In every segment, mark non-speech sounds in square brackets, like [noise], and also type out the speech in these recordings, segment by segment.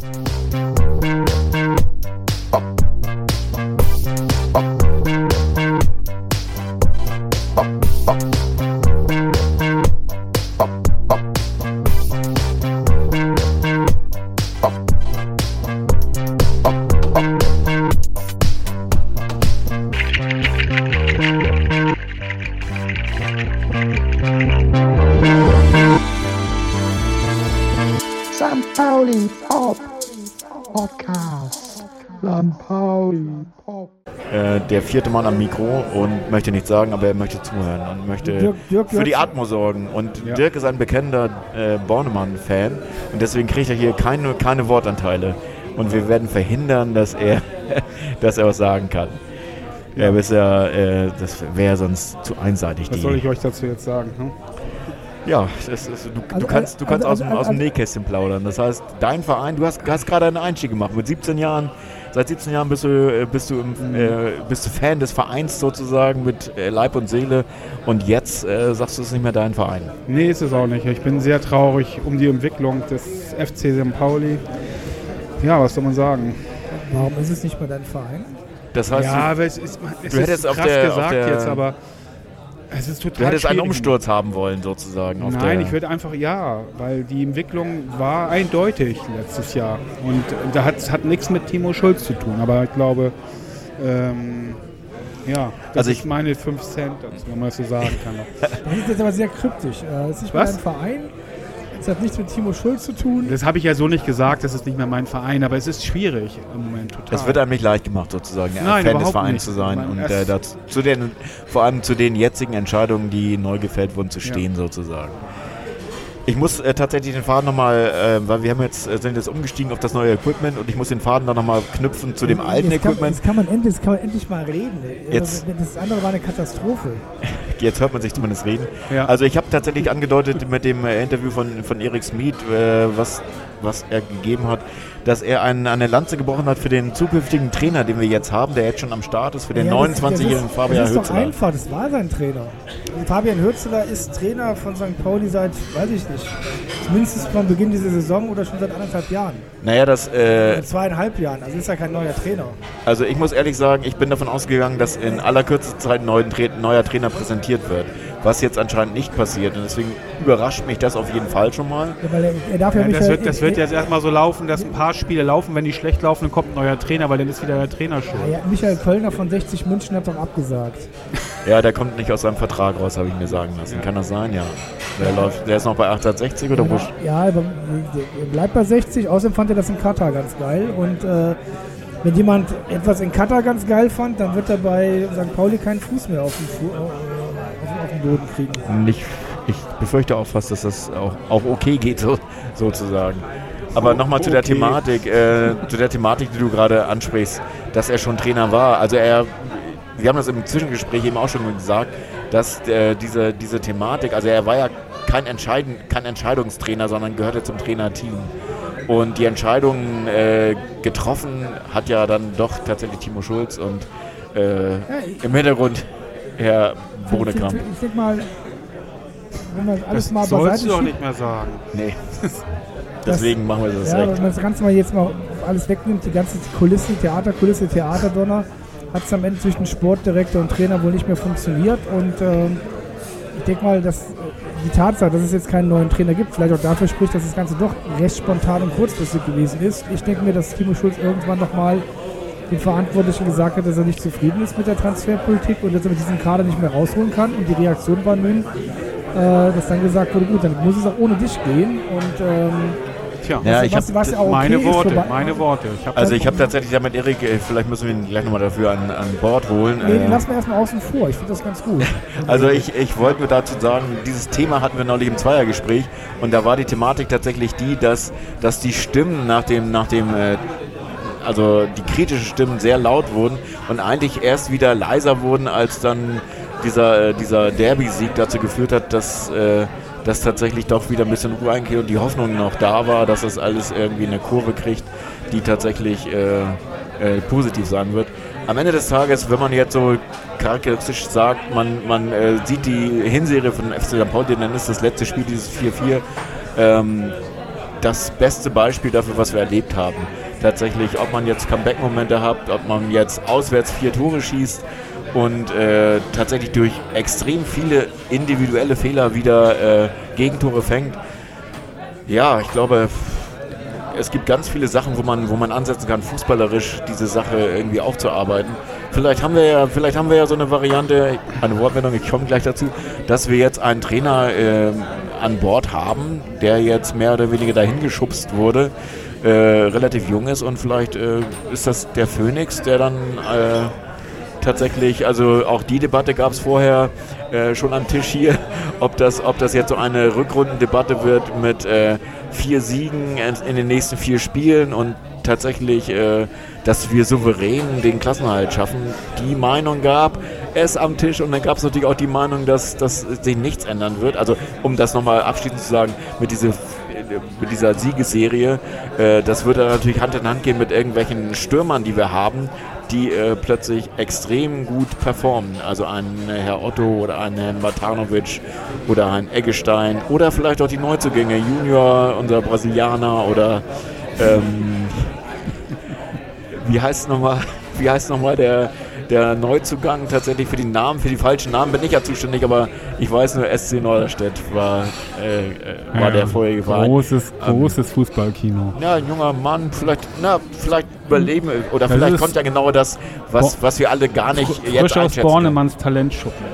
St. vierte Mann am Mikro und möchte nichts sagen, aber er möchte zuhören und möchte Dirk- Dirk für die Atmo sorgen. Und Ja. Dirk ist ein bekennender äh, Bornemann-Fan und deswegen kriegt er hier keine, keine Wortanteile. Und wir werden verhindern, dass er, [laughs] dass er was sagen kann. Ja, bisher, äh, das wäre sonst zu einseitig. Was die- soll ich euch dazu jetzt sagen? Hm? Ja, ist, du, du Also, kannst, du also, kannst aus, dem, also, aus dem also- Nähkästchen plaudern. Das heißt, dein Verein, du hast, hast gerade einen Einstieg gemacht mit 17 Jahren. Seit 17 Jahren bist du, äh, bist du, im, äh, bist du Fan des Vereins sozusagen mit äh, Leib und Seele. Und jetzt äh, sagst du, es ist nicht mehr dein Verein. Nee, ist es auch nicht. Ich bin sehr traurig um die Entwicklung des FC St. Pauli. Ja, was soll man sagen? Warum ist es nicht mehr dein Verein? Das heißt, ja, du, aber es ist, es du ist hättest auf krass der- auf gesagt der- jetzt, aber es ist total du hättest einen. Umsturz haben wollen sozusagen. Auf Nein, der, ich würde einfach ja, weil die Entwicklung war eindeutig letztes Jahr. Und da hat, hat nichts mit Timo Schulz zu tun. Aber ich glaube, ähm, ja, das Also ist ich- meine 5 Cent, dazu, wenn man das so sagen kann. [laughs] Das ist jetzt aber sehr kryptisch. Äh, Es ist nicht Was? dein Verein. Es hat nichts mit Timo Schulz zu tun. Das habe ich ja so nicht gesagt, das ist nicht mehr mein Verein, aber es ist schwierig im Moment total. es wird einem nicht leicht gemacht sozusagen, ein Nein, Fan des Vereins nicht. zu sein Man- und äh, dazu, zu den, vor allem zu den jetzigen Entscheidungen, die neu gefällt wurden, zu Ja. stehen sozusagen. Ich muss äh, tatsächlich den Faden nochmal, äh, weil wir haben jetzt, äh, sind jetzt umgestiegen auf das neue Equipment und ich muss den Faden dann nochmal knüpfen zu dem alten jetzt kann, Equipment. jetzt, kann man endlich, kann man endlich mal reden. Jetzt- Das andere war eine Katastrophe. [laughs] Jetzt hört man sich zumindest reden. Ja. Also ich habe tatsächlich angedeutet mit dem äh, Interview von, von Erik Smith, äh, was, was er gegeben hat, dass er ein, eine Lanze gebrochen hat für den zukünftigen Trainer, den wir jetzt haben, der jetzt schon am Start ist, für den Ja, das- 29-jährigen das ist- Fabian Das ist doch einfach, das war sein Trainer. Fabian Hürzler ist Trainer von St. Pauli seit, weiß ich nicht, mindestens vom Beginn dieser Saison oder schon seit anderthalb Jahren. Naja, das, äh, Seit zweieinhalb Jahren, also ist er kein neuer Trainer. also ich muss ehrlich sagen, ich bin davon ausgegangen, dass in aller Kürze Zeit ein neuer Trainer präsentiert wird, was jetzt anscheinend nicht passiert und deswegen überrascht mich das auf jeden Fall schon mal. Ja, weil er, er darf ja, Ja, das, wird, das wird jetzt erstmal so laufen, dass ein paar Spiele laufen. Wenn die schlecht laufen, dann kommt ein neuer Trainer, weil dann ist wieder der Trainer schuld. Ja, Michael Kölner von 60 München hat doch abgesagt. [laughs] Ja, der kommt nicht aus seinem Vertrag raus, habe ich mir sagen lassen. Kann das sein? Ja. Der, läuft, der ist noch bei 860 oder wo? Ja, aber er bleibt bei 60. Außerdem fand er das in Katar ganz geil. Und äh, wenn jemand etwas in Katar ganz geil fand, dann wird er bei St. Pauli keinen Fuß mehr auf den, Fu äh, den Boden kriegen. Nicht, ich befürchte auch fast, dass das auch, auch okay geht, so, sozusagen. Aber nochmal zu der Okay. Thematik, äh, zu der Thematik, die du gerade ansprichst, dass er schon Trainer war. Also er, wir haben das im Zwischengespräch eben auch schon gesagt, dass äh, diese, diese Thematik, also er war ja kein, Entscheiden, kein Entscheidungstrainer, sondern gehörte zum Trainerteam. Und die Entscheidungen äh, getroffen hat ja dann doch tatsächlich Timo Schulz und äh, im Hintergrund Herr Ich, Bohnekamp. ich, ich denke mal, wenn man alles Das mal sollst beiseite du doch nicht mehr sagen. Nee. [laughs] Deswegen machen wir das ja, direkt. wenn man das Ganze mal jetzt mal alles wegnimmt, die ganze Kulisse, Theaterkulisse, Theaterdonner, hat es am Ende zwischen Sportdirektor und Trainer wohl nicht mehr funktioniert. Und ähm, ich denke mal, dass äh, die Tatsache, dass es jetzt keinen neuen Trainer gibt, vielleicht auch dafür spricht, dass das Ganze doch recht spontan und kurzfristig gewesen ist. Ich denke mir, dass Timo Schulz irgendwann nochmal den Verantwortlichen gesagt hat, dass er nicht zufrieden ist mit der Transferpolitik und dass er mit diesem Kader nicht mehr rausholen kann. Und die Reaktion war nun, äh, dass dann gesagt wurde, gut, dann muss es auch ohne dich gehen. Und ähm, Tja, Ja, ich was, hab- was ja auch okay meine ist Worte, für bei- meine Worte. Ich hab Also ich habe tatsächlich damit Erik, äh, vielleicht müssen wir ihn gleich nochmal dafür an, an Bord holen. Nee, den Äh, lassen wir erstmal außen vor. Ich finde das ganz gut. [laughs] Also ich, ich wollte nur dazu sagen, dieses Thema hatten wir neulich im Zweiergespräch und da war die Thematik tatsächlich die, dass, dass die Stimmen nach dem, nach dem äh, also die kritischen Stimmen sehr laut wurden und eigentlich erst wieder leiser wurden, als dann dieser, äh, dieser Derby-Sieg dazu geführt hat, dass, äh, dass tatsächlich doch wieder ein bisschen Ruhe einkehrt und die Hoffnung noch da war, dass das alles irgendwie eine Kurve kriegt, die tatsächlich äh, äh, positiv sein wird. Am Ende des Tages, wenn man jetzt so charakteristisch sagt, man, man äh, sieht die Hinserie von FC St. Pauli, dann ist das letzte Spiel dieses 4-4. Ähm, das beste Beispiel dafür, was wir erlebt haben. Tatsächlich, ob man jetzt Comeback-Momente hat, ob man jetzt auswärts vier Tore schießt und äh, tatsächlich durch extrem viele individuelle Fehler wieder äh, Gegentore fängt. Ja, ich glaube, es gibt ganz viele Sachen, wo man, wo man ansetzen kann, fußballerisch diese Sache irgendwie aufzuarbeiten. Vielleicht haben wir ja, vielleicht haben wir ja so eine Variante, eine Wortmeldung, ich komme gleich dazu, dass wir jetzt einen Trainer äh, an Bord haben, der jetzt mehr oder weniger dahin geschubst wurde, äh, relativ jung ist und vielleicht äh, ist das der Phoenix, der dann äh, tatsächlich, also auch die Debatte gab es vorher äh, schon am Tisch hier, [laughs] ob das, ob das jetzt so eine Rückrundendebatte wird mit äh, vier Siegen in, den nächsten vier Spielen und tatsächlich, dass wir souverän den Klassenhalt schaffen. Die Meinung gab es am Tisch und dann gab es natürlich auch die Meinung, dass, dass sich nichts ändern wird. Also um das nochmal abschließend zu sagen, mit dieser mit dieser Siegesserie, äh, das wird dann natürlich Hand in Hand gehen mit irgendwelchen Stürmern, die wir haben, die äh, plötzlich extrem gut performen. Also ein Herr Otto oder ein Herr Matanovic oder ein Eggestein oder vielleicht auch die Neuzugänge, Junior, unser Brasilianer oder ähm, [laughs] wie heißt nochmal, wie heißt nochmal der, der Neuzugang tatsächlich für die Namen, für die falschen Namen bin ich ja zuständig, aber ich weiß nur, SC Norderstedt war, äh, äh, war ja, der vorherige Verein. Großes, ähm, großes Fußballkino. Ja, ein junger Mann, vielleicht, na, vielleicht überleben oder das vielleicht kommt ja genau das, was, was wir alle gar nicht frisch jetzt aus Bornemanns Talentschuppen.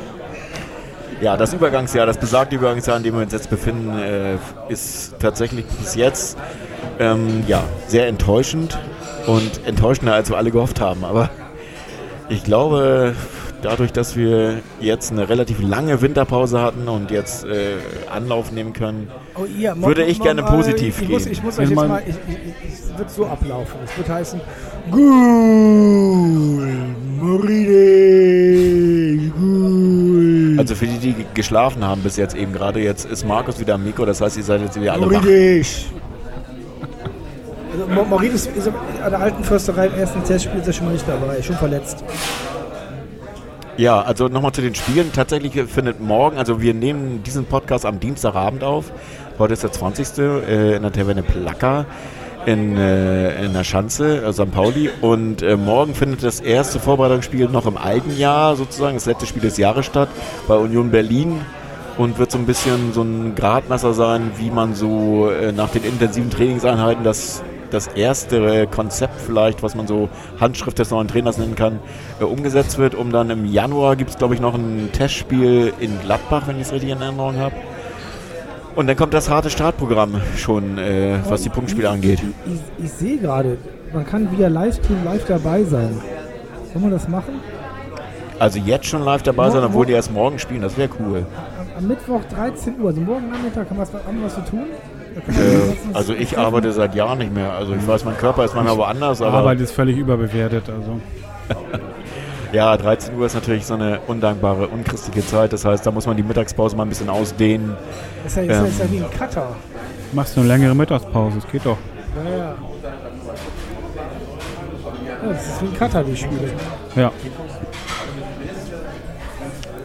Ja, das Übergangsjahr, das besagte Übergangsjahr, in dem wir uns jetzt befinden, äh, ist tatsächlich bis jetzt ähm, ja, sehr enttäuschend und enttäuschender, als wir alle gehofft haben. Aber ich glaube, dadurch, dass wir jetzt eine relativ lange Winterpause hatten und jetzt äh, Anlauf nehmen können, oh, ja, würde ich gerne positiv ich gehen. Muss, ich muss euch jetzt mal, ich, ich, es wird so ablaufen. Es wird heißen, Gul, Moride, Gul. Also für die, die geschlafen haben bis jetzt eben gerade, jetzt ist Markus wieder am Mikro, das heißt, ihr seid jetzt wieder alle Moridisch. wach. Also Maurice ist an der alten Försterei im ersten Testspiel ist er schon mal nicht dabei, schon verletzt. Ja, also nochmal zu den Spielen. Tatsächlich findet morgen, also wir nehmen diesen Podcast am Dienstagabend auf. Heute ist der 20. Äh, in der Taverne Placker in, äh, in der Schanze, äh, St. Pauli. Und äh, morgen findet das erste Vorbereitungsspiel noch im alten Jahr sozusagen, das letzte Spiel des Jahres statt, bei Union Berlin. Und wird so ein bisschen so ein Gradmesser sein, wie man so äh, nach den intensiven Trainingseinheiten das das erste Konzept vielleicht, was man so Handschrift des neuen Trainers nennen kann, äh, umgesetzt wird, um dann im Januar gibt es, glaube ich, noch ein Testspiel in Gladbach, wenn ich es richtig in Erinnerung habe. Und dann kommt das harte Startprogramm schon, äh, was die Punktspiele angeht. Ich, ich, ich sehe gerade, man kann via Livestream live dabei sein. Wollen wir das machen? Also jetzt schon live dabei sein, obwohl die erst morgen spielen, das wäre cool. Am, am, Mittwoch 13 Uhr, also morgen Nachmittag haben wir was zu tun. Äh, also ich arbeite seit Jahren nicht mehr. Also ich weiß, mein Körper ist manchmal woanders. Aber Arbeit ist völlig überbewertet. Also. ja, 13 Uhr ist natürlich so eine undankbare, unchristliche Zeit. Das heißt, da muss man die Mittagspause mal ein bisschen ausdehnen. Das ist ja, ähm, ist ja wie ein Cutter. Machst du eine längere Mittagspause, das geht doch. Ja, ja. ja das ist wie ein Cutter, die Spiele. Ja.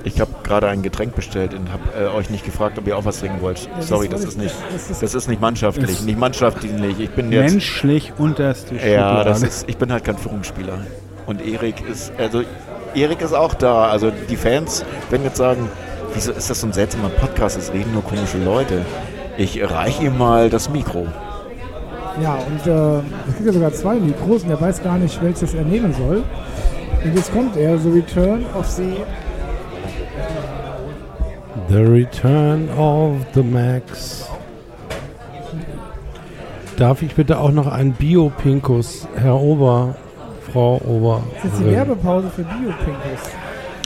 Ich habe gerade ein Getränk bestellt und habe äh, euch nicht gefragt, ob ihr auch was trinken wollt. Ja, Sorry, das, ist nicht, das ist nicht mannschaftlich, nicht mannschaftsdienlich. Ich bin jetzt menschlich unterste Schublade. Ja, das ist, ich bin halt kein Führungsspieler. Und Erik ist, also Erik ist auch da. Also die Fans werden jetzt sagen, wieso ist das so ein seltsamer Podcast? Es reden nur komische Leute. Ich reiche ihm mal das Mikro. Ja, und äh, es gibt ja sogar zwei Mikros und er weiß gar nicht, welches er nehmen soll. Und jetzt kommt er, The Return of the The Return of the Max. Darf ich bitte auch noch ein Bio-Pinkus, Herr Ober, Frau Ober? Das ist die Werbepause für Bio-Pinkus.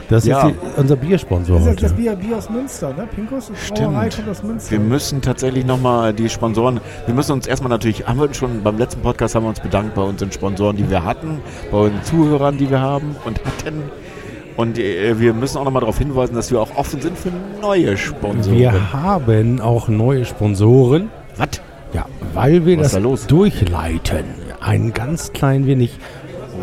Das ja. ist die, unser Biersponsor Das ist das Bier, Bier aus Münster, ne? Pinkus ist Brauerei kommt aus Münster. Wir müssen tatsächlich nochmal die Sponsoren, wir müssen uns erstmal natürlich, haben wir schon beim letzten Podcast haben wir uns bedankt bei unseren Sponsoren, die wir hatten, bei unseren Zuhörern, die wir haben und hatten. Und äh, wir müssen auch nochmal darauf hinweisen, dass wir auch offen sind für neue Sponsoren. Wir haben auch neue Sponsoren. Was? Ja, weil wir Was das da durchleiten. Ein ganz klein wenig.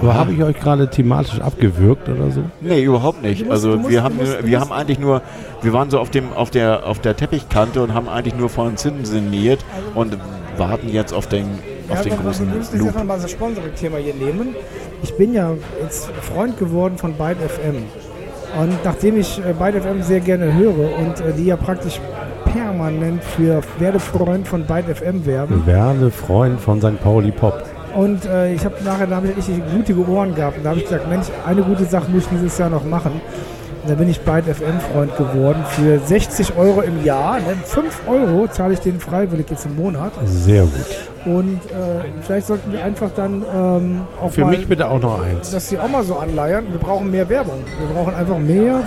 Aber habe ich euch gerade thematisch abgewürgt oder so? Nee, überhaupt nicht. Musst, also musst, wir haben musst, wir haben eigentlich nur, wir waren so auf dem auf der auf der Teppichkante und haben eigentlich nur von uns hinten sinniert und warten jetzt auf den, auf ja, den aber großen müssen Loop. einfach mal das Sponsoring-Thema hier nehmen. Ich bin ja jetzt Freund geworden von Byte FM. Und nachdem ich äh, Byte FM sehr gerne höre und äh, die ja praktisch permanent für werde Freund von Byte FM werben. Werde Freund von St. Pauli Pop. Und äh, ich habe nachher da hab ich richtig blutige Ohren gehabt. Und da habe ich gesagt, Mensch, eine gute Sache muss ich dieses Jahr noch machen. Da bin ich Byte FM Freund geworden. Für 60 Euro im Jahr, ne? 5 Euro zahle ich den freiwillig jetzt im Monat. Sehr gut. Und äh, vielleicht sollten wir einfach dann ähm, auch Für mal, mich bitte auch noch eins. dass sie auch mal so anleiern. Wir brauchen mehr Werbung. Wir brauchen einfach mehr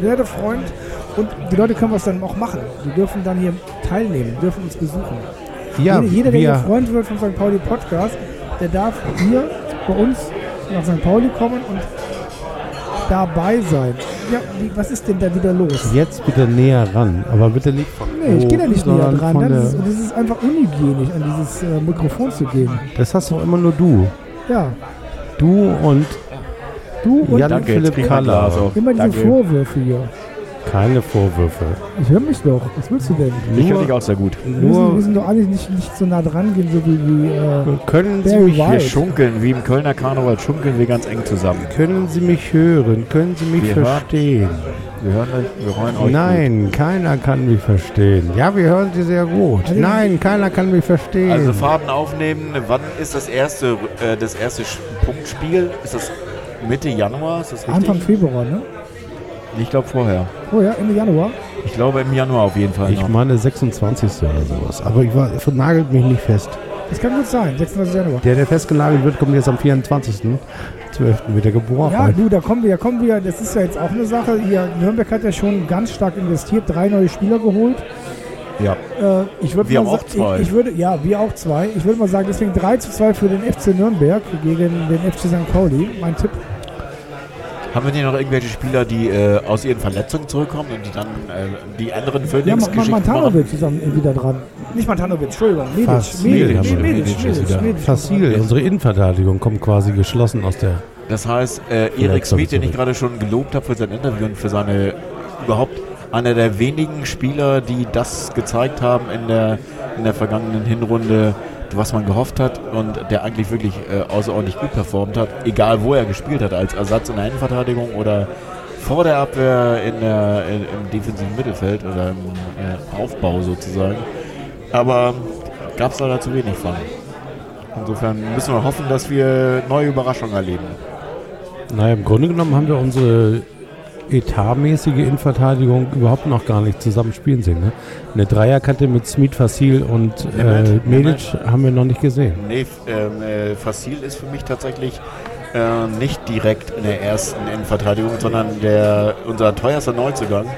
werde Freund. Und die Leute können was dann auch machen. Die dürfen dann hier teilnehmen, dürfen uns besuchen. Ja, jeder, jeder, der hier Freund wird vom St. Pauli Podcast, der darf hier bei uns nach St. Pauli kommen und dabei sein. Ja, wie, was ist denn da wieder los? jetzt bitte näher ran, aber bitte nicht von Nee, ich gehe da nicht näher dran. Das ist, das ist einfach unhygienisch, an dieses äh, Mikrofon zu gehen. Das hast doch immer nur du. Ja, Du und du und Jan Philipp Kaller. Immer diese Danke. Vorwürfe hier. Keine Vorwürfe. Ich höre mich doch. Was willst du denn? Ich höre Nur- dich auch sehr gut. Wir müssen, wir Nur müssen doch eigentlich nicht, nicht so nah dran gehen, so wie, wie äh, können Sie Barry mich Wir White. schunkeln, wie im Kölner Karneval, schunkeln wir ganz eng zusammen. können Sie mich hören? Können Sie mich Wir hören- verstehen? Wir hören euch, wir hören euch. Nein, keiner kann mich verstehen. Ja, wir hören Sie sehr gut. Also- Nein, keiner kann mich verstehen. Gut. Also Faden aufnehmen, wann ist das erste, äh, das erste Punktspiel? Ist das Mitte Januar? Ist das richtig? Anfang Februar, ne? Ich glaube vorher. Oh ja, Ende Januar. Ich glaube im Januar auf jeden Fall ich noch. meine 26. oder sowas. Aber ich war, nagelt mich nicht fest. Das kann gut sein, 26. Januar. Der, der festgenagelt wird, kommt jetzt am 24.12. wieder geboren. Ja, du, da kommen wir, da kommen wir, das ist ja jetzt auch eine Sache. Hier, Nürnberg hat ja schon ganz stark investiert, drei neue Spieler geholt. Ja. Äh, ich würde Wir mal auch zwei. Ich, ich würde, ja, wir auch zwei. Ich würde mal sagen, deswegen 3 zu 2 für den FC Nürnberg gegen den FC St. Pauli. Mein Tipp. Haben wir nicht noch irgendwelche Spieler, die äh, aus ihren Verletzungen zurückkommen und die dann äh, die anderen Ja, Phoenix-Geschichten machen? Mantanovic ist am- wieder dran. Nicht Mantanovic, Entschuldigung. Medic. Fasil Medic. Medic, Medic Medic. Fasil, unsere Innenverteidigung kommt quasi geschlossen aus der. Das heißt, äh, Erik Smith, den ich gerade schon gelobt habe für sein Interview und für seine überhaupt einer der wenigen Spieler, die das gezeigt haben in der, in der vergangenen Hinrunde, was man gehofft hat und der eigentlich wirklich äh, außerordentlich gut performt hat, egal wo er gespielt hat, als Ersatz in der Innenverteidigung oder vor der Abwehr in der, in, im defensiven Mittelfeld oder im äh, Aufbau sozusagen. Aber gab es leider zu wenig von. Insofern müssen wir hoffen, dass wir neue Überraschungen erleben. Naja, im Grunde genommen haben wir unsere etatmäßige Innenverteidigung überhaupt noch gar nicht zusammen spielen sehen. Ne? Eine Dreierkette mit Smith, Fasil und äh, Medic haben wir noch nicht gesehen. Nee, ähm, äh, Fasil ist für mich tatsächlich äh, nicht direkt in der ersten Innenverteidigung, sondern der, unser teuerster Neuzugang, äh,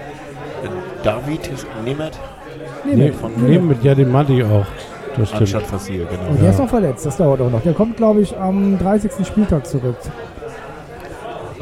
David Nemeth, Nee, von- nehmen mit, ja, den ich auch. Das stimmt. anstatt Fasil, Und genau. der Ja. ist noch verletzt, das dauert auch noch. Der kommt, glaube ich, am 30. Spieltag zurück.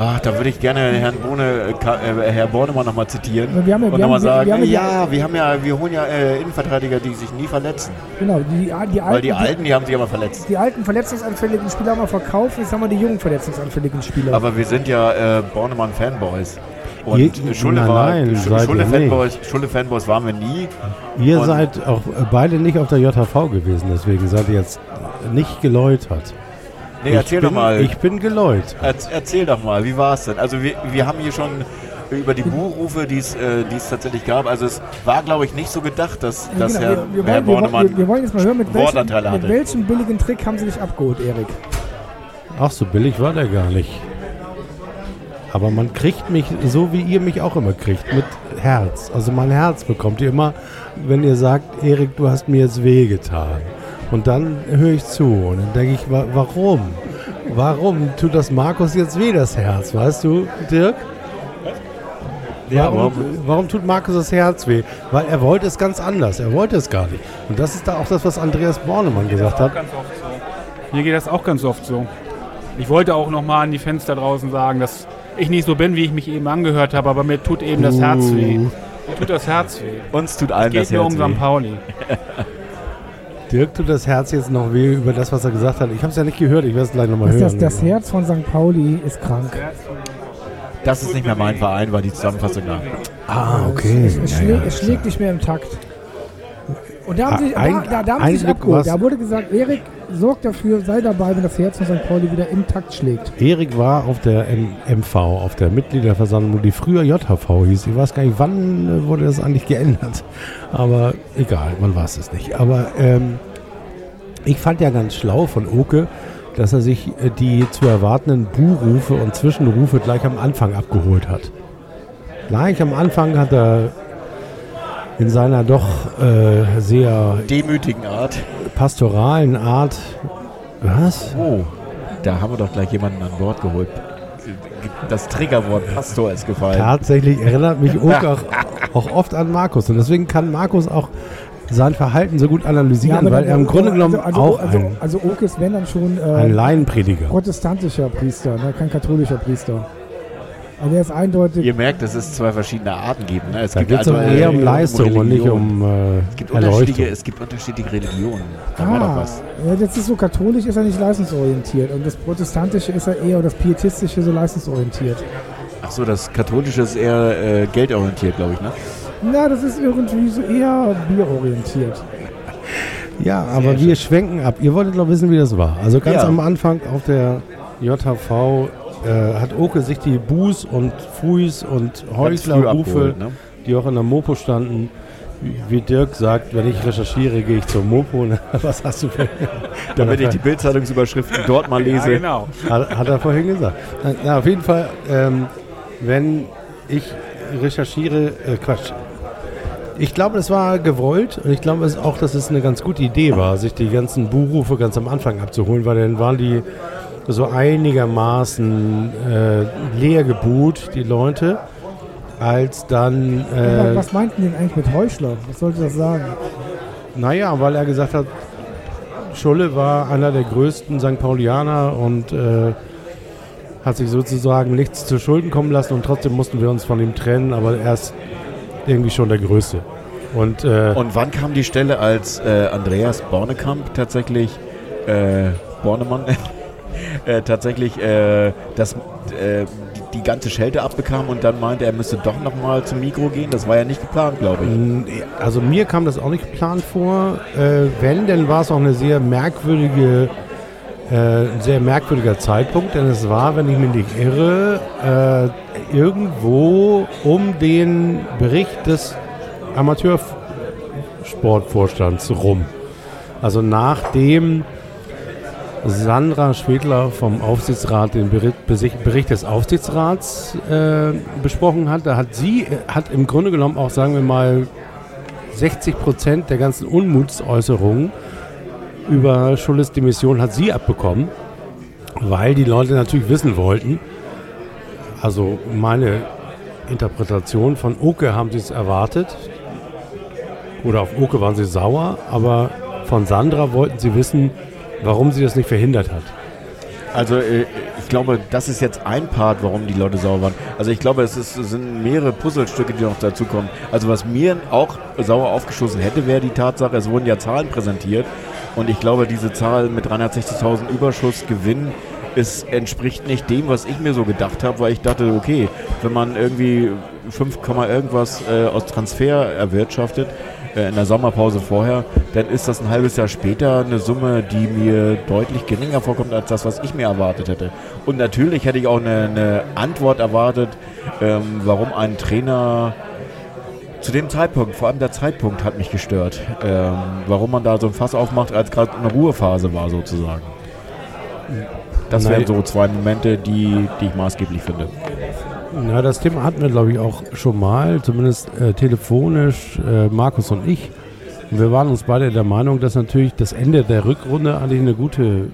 Ach, da würde ich gerne Herrn Bohne, äh, äh, Herr Bornemann nochmal zitieren wir haben ja- und wir nochmal sagen, wir haben ja- ja, wir haben ja, wir holen ja äh, Innenverteidiger, die sich nie verletzen. Genau, die, die, alten, Weil die Alten, die haben sich aber verletzt. die alten verletzungsanfälligen Spieler haben wir verkauft, jetzt haben wir die jungen verletzungsanfälligen Spieler. Aber wir sind ja äh, Bornemann-Fanboys. Und Je- Schulle nein, war, nein, Sch- seid ihr Schulle-Fanboys Schulle -Fanboys waren wir nie. Ihr Und- seid auch beide nicht auf der JHV gewesen, deswegen seid ihr jetzt nicht geläutert. Nee, ich erzähl bin, doch mal. Ich bin geläut. Erz- Erzähl doch mal, wie war es denn? Also wir, wir haben hier schon über die Buhrufe, die es äh, die es tatsächlich gab. Also es war, glaube ich, nicht so gedacht, dass, Ja, dass genau, Herr, wir, wir, Herr wollen, wir, Bornemann wir, wir wollen jetzt mal hören, mit welchem, mit welchem billigen Trick haben sie dich abgeholt, Erik? Ach, so billig war der gar nicht. Aber man kriegt mich so, wie ihr mich auch immer kriegt, mit Herz. Also mein Herz bekommt ihr immer, wenn ihr sagt, Erik, du hast mir jetzt wehgetan. Und dann höre ich zu und dann denke ich, wa warum? Warum tut das Markus jetzt weh, das Herz, weißt du, Dirk? Ja, warum, warum tut Markus das Herz weh? Weil er wollte es ganz anders. Er wollte es gar nicht. Und das ist da auch das, was Andreas Bornemann gesagt hat. Ganz oft so. Mir geht das auch ganz oft so. Ich wollte auch nochmal an die Fenster draußen sagen, dass ich nicht so bin, wie ich mich eben angehört habe, aber mir tut eben das Herz weh. Mir tut das Herz weh. Uns tut allen Geht das mir Herz um weh. St. Pauli. [laughs] Dirk tut das Herz jetzt noch weh über das, was er gesagt hat. Ich habe es ja nicht gehört, ich werde es gleich nochmal hören. das, das Herz von St. Pauli ist krank. Das ist nicht mehr mein Verein, war die Zusammenfassung da. Ah, okay. Es, es, Ja, schlägt, ja, es schlägt nicht mehr im Takt. Und da haben sie, Ein- da, da, da haben sie sich abgeholt. Da wurde gesagt, Erik, sorg dafür, sei dabei, wenn das Herz von St. Pauli wieder im Takt schlägt. Erik war auf der M MV, auf der Mitgliederversammlung, die früher JHV hieß. Ich weiß gar nicht, wann äh, wurde das eigentlich geändert. Aber egal, man weiß es nicht. Aber ähm, ich fand ja ganz schlau von Oke, dass er sich äh, die zu erwartenden Buhrufe und Zwischenrufe gleich am Anfang abgeholt hat. Gleich am Anfang hat er in seiner doch äh, sehr Demütigen Art. pastoralen Art. Was? Oh, da haben wir doch gleich jemanden an Bord geholt. Das Triggerwort Pastor ist gefallen. Tatsächlich erinnert mich Oke [laughs] auch, auch oft an Markus. Und deswegen kann Markus auch sein Verhalten so gut analysieren, aber weil er im Grunde genommen also, auch also, ein, also, also Oke ist, wenn dann schon ein äh, Laienprediger. protestantischer Priester, ne? kein katholischer Priester. Also der ist eindeutig. Ihr merkt, dass es zwei verschiedene Arten gibt. Ne? Es Da geht es also, eher um Leistung und nicht um äh, Es gibt, unterschiedliche, es gibt unterschiedliche Religionen. Da war doch Ah, was. ja, das ist so katholisch, ist er nicht leistungsorientiert. Und das protestantische ist er eher, oder das pietistische so leistungsorientiert. Achso, das Katholische ist eher äh, geldorientiert, glaube ich. Ne? Na, das ist irgendwie so eher bierorientiert. [laughs] Ja, aber wir schwenken ab. Ihr wolltet doch wissen, wie das war. Also ganz Ja. am Anfang auf der JHV äh, hat Oke sich die Buß und Fuis und abgeholt, ne? die auch in der Mopo standen, wie- Dirk sagt, wenn ich recherchiere, gehe ich zur Mopo. [laughs] Was hast du für... Damit ich die Bildzeitungsüberschriften dort mal [laughs] lese. genau. Hat, hat er vorhin gesagt. Na, auf jeden Fall, ähm, wenn ich recherchiere, äh, Quatsch. Ich glaube, das war gewollt und ich glaube auch, dass es eine ganz gute Idee war, sich die ganzen Buchrufe ganz am Anfang abzuholen, weil dann waren die so einigermaßen äh, leer gebuht, die Leute, als dann, äh, Was meinten denn eigentlich mit Heuchler? Was sollte das sagen? naja, weil er gesagt hat, Schulle war einer der größten St. Paulianer und äh, hat sich sozusagen nichts zu Schulden kommen lassen und trotzdem mussten wir uns von ihm trennen, aber er ist irgendwie schon der Größte. Und, äh, Und wann kam die Stelle, als äh, Andreas Bornekamp tatsächlich, äh, Bornemann, [laughs] äh, tatsächlich äh, das, äh, die, ganze Schelte abbekam und dann meinte, er müsste doch nochmal zum Mikro gehen? Das war ja nicht geplant, glaube ich. Also mir kam das auch nicht geplant vor. Äh, wenn, dann war es auch eine sehr merkwürdige, äh, ein sehr merkwürdiger Zeitpunkt, denn es war, wenn ich mich nicht irre, äh, irgendwo um den Bericht des Amateursportvorstands rum. Also nachdem Sandra Schwedler vom Aufsichtsrat den Bericht, des Aufsichtsrats äh, besprochen hat, da hat sie, äh, hat im Grunde genommen auch, sagen wir mal, 60 Prozent der ganzen Unmutsäußerungen über Schulles Demission hat sie abbekommen, weil die Leute natürlich wissen wollten, also meine Interpretation von Oke haben sie es erwartet, oder auf Oke waren sie sauer, aber von Sandra wollten sie wissen, warum sie das nicht verhindert hat. Also äh, ich glaube, das ist jetzt ein Part, warum die Leute sauer waren. Also ich glaube, es, ist, es sind mehrere Puzzlestücke, die noch dazukommen. Also was mir auch sauer aufgestoßen hätte, wäre die Tatsache, es wurden ja Zahlen präsentiert und ich glaube, diese Zahl mit 360.000 Überschuss Gewinn ist, entspricht nicht dem, was ich mir so gedacht habe, weil ich dachte, okay, wenn man irgendwie 5, Komma irgendwas äh, aus Transfer erwirtschaftet, äh, in der Sommerpause vorher, dann ist das ein halbes Jahr später eine Summe, die mir deutlich geringer vorkommt als das, was ich mir erwartet hätte. Und natürlich hätte ich auch eine, eine Antwort erwartet, ähm, warum ein Trainer zu dem Zeitpunkt, vor allem der Zeitpunkt hat mich gestört, ähm, warum man da so ein Fass aufmacht, als gerade eine Ruhephase war sozusagen. Das wären so zwei Momente, die, die ich maßgeblich finde. Na, das Thema hatten wir, glaube ich, auch schon mal, zumindest äh, telefonisch, äh, Markus und ich. Und wir waren uns beide der Meinung, dass natürlich das Ende der Rückrunde eigentlich eine gute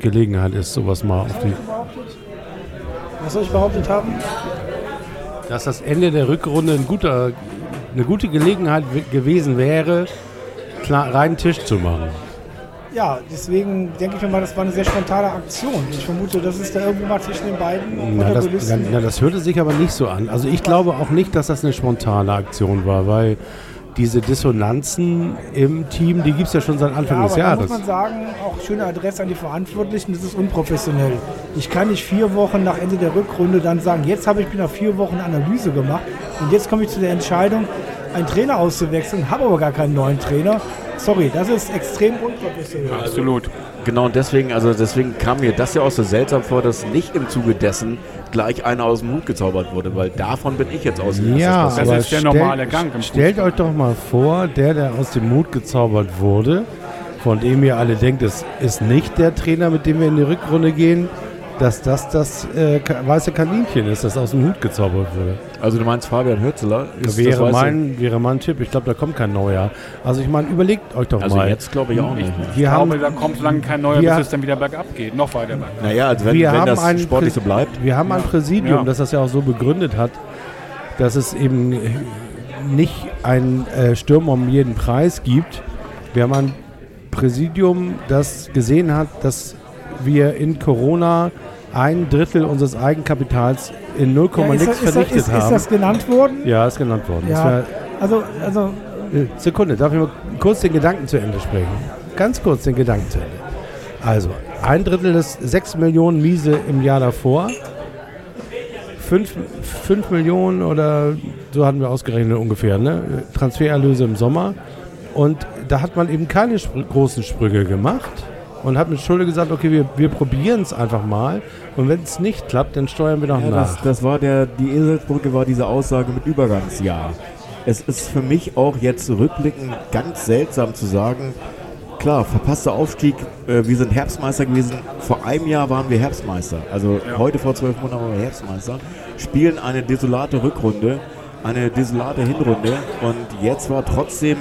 Gelegenheit ist, sowas mal auf die. Was soll ich behauptet haben? Dass das Ende der Rückrunde ein guter, eine gute Gelegenheit gewesen wäre, reinen Tisch zu machen. Ja, deswegen denke ich mir mal, das war eine sehr spontane Aktion. Ich vermute, das ist da irgendwo mal zwischen den beiden Na das, na, das hörte sich aber nicht so an. Also ich glaube auch nicht, dass das eine spontane Aktion war, weil diese Dissonanzen im Team, die gibt es ja schon seit Anfang Ja, des aber da Jahres. muss man sagen, auch schöne Adresse an die Verantwortlichen, das ist unprofessionell. Ich kann nicht vier Wochen nach Ende der Rückrunde dann sagen, jetzt habe ich mir nach vier Wochen Analyse gemacht und jetzt komme ich zu der Entscheidung, einen Trainer auszuwechseln, habe aber gar keinen neuen Trainer. Sorry, das ist extrem unprofessionell. Absolut. Genau, und deswegen, also deswegen kam mir das ja auch so seltsam vor, dass nicht im Zuge dessen gleich einer aus dem Hut gezaubert wurde, weil davon bin ich jetzt ausgegangen. Ja, das aber ist der stell- normale Gang im Stellt euch doch mal vor, der, der aus dem Mut gezaubert wurde, von dem ihr alle denkt, es ist nicht der Trainer, mit dem wir in die Rückrunde gehen, dass das das äh, weiße Kaninchen ist, das aus dem Hut gezaubert wurde. Also du meinst Fabian Hürzeler? Wäre, mein, wäre mein Tipp. Ich glaube, da kommt kein neuer. Also ich meine, überlegt euch doch Also mal. jetzt glaube ich auch nicht. wir Ich haben, glaube, da kommt so lange kein neuer, bis es dann wieder bergab geht. Noch weiter bergab. Naja, also wenn, wir wenn haben das ein sportlich so bleibt. Wir haben ein Präsidium, Ja. das das ja auch so begründet hat, dass es eben nicht ein äh, Stürmer um jeden Preis gibt. Wir haben ein Präsidium, das gesehen hat, dass wir in Corona ein Drittel unseres Eigenkapitals in 0, Ja, ist, nichts ist, vernichtet ist, ist haben. das genannt worden? ja, ist genannt worden. Ja. Also, also äh, Sekunde, darf ich mal kurz den Gedanken zu Ende sprechen? Ganz kurz den Gedanken zu Ende. Also, ein Drittel des 6 Millionen Miese im Jahr davor. 5, 5 Millionen oder so hatten wir ausgerechnet ungefähr, ne? Transfererlöse im Sommer. Und da hat man eben keine Spr großen Sprünge gemacht und hat mit Schulde gesagt, okay, wir, wir probieren es einfach mal. Und wenn es nicht klappt, dann steuern wir noch Ja, nach. das, das war der, die Eselsbrücke war diese Aussage mit Übergangsjahr. Es ist für mich auch jetzt rückblickend ganz seltsam zu sagen, klar, verpasster Aufstieg, äh, wir sind Herbstmeister gewesen. Vor einem Jahr waren wir Herbstmeister. Also heute vor zwölf Monaten waren wir Herbstmeister. Spielen eine desolate Rückrunde, eine desolate Hinrunde. Und jetzt war trotzdem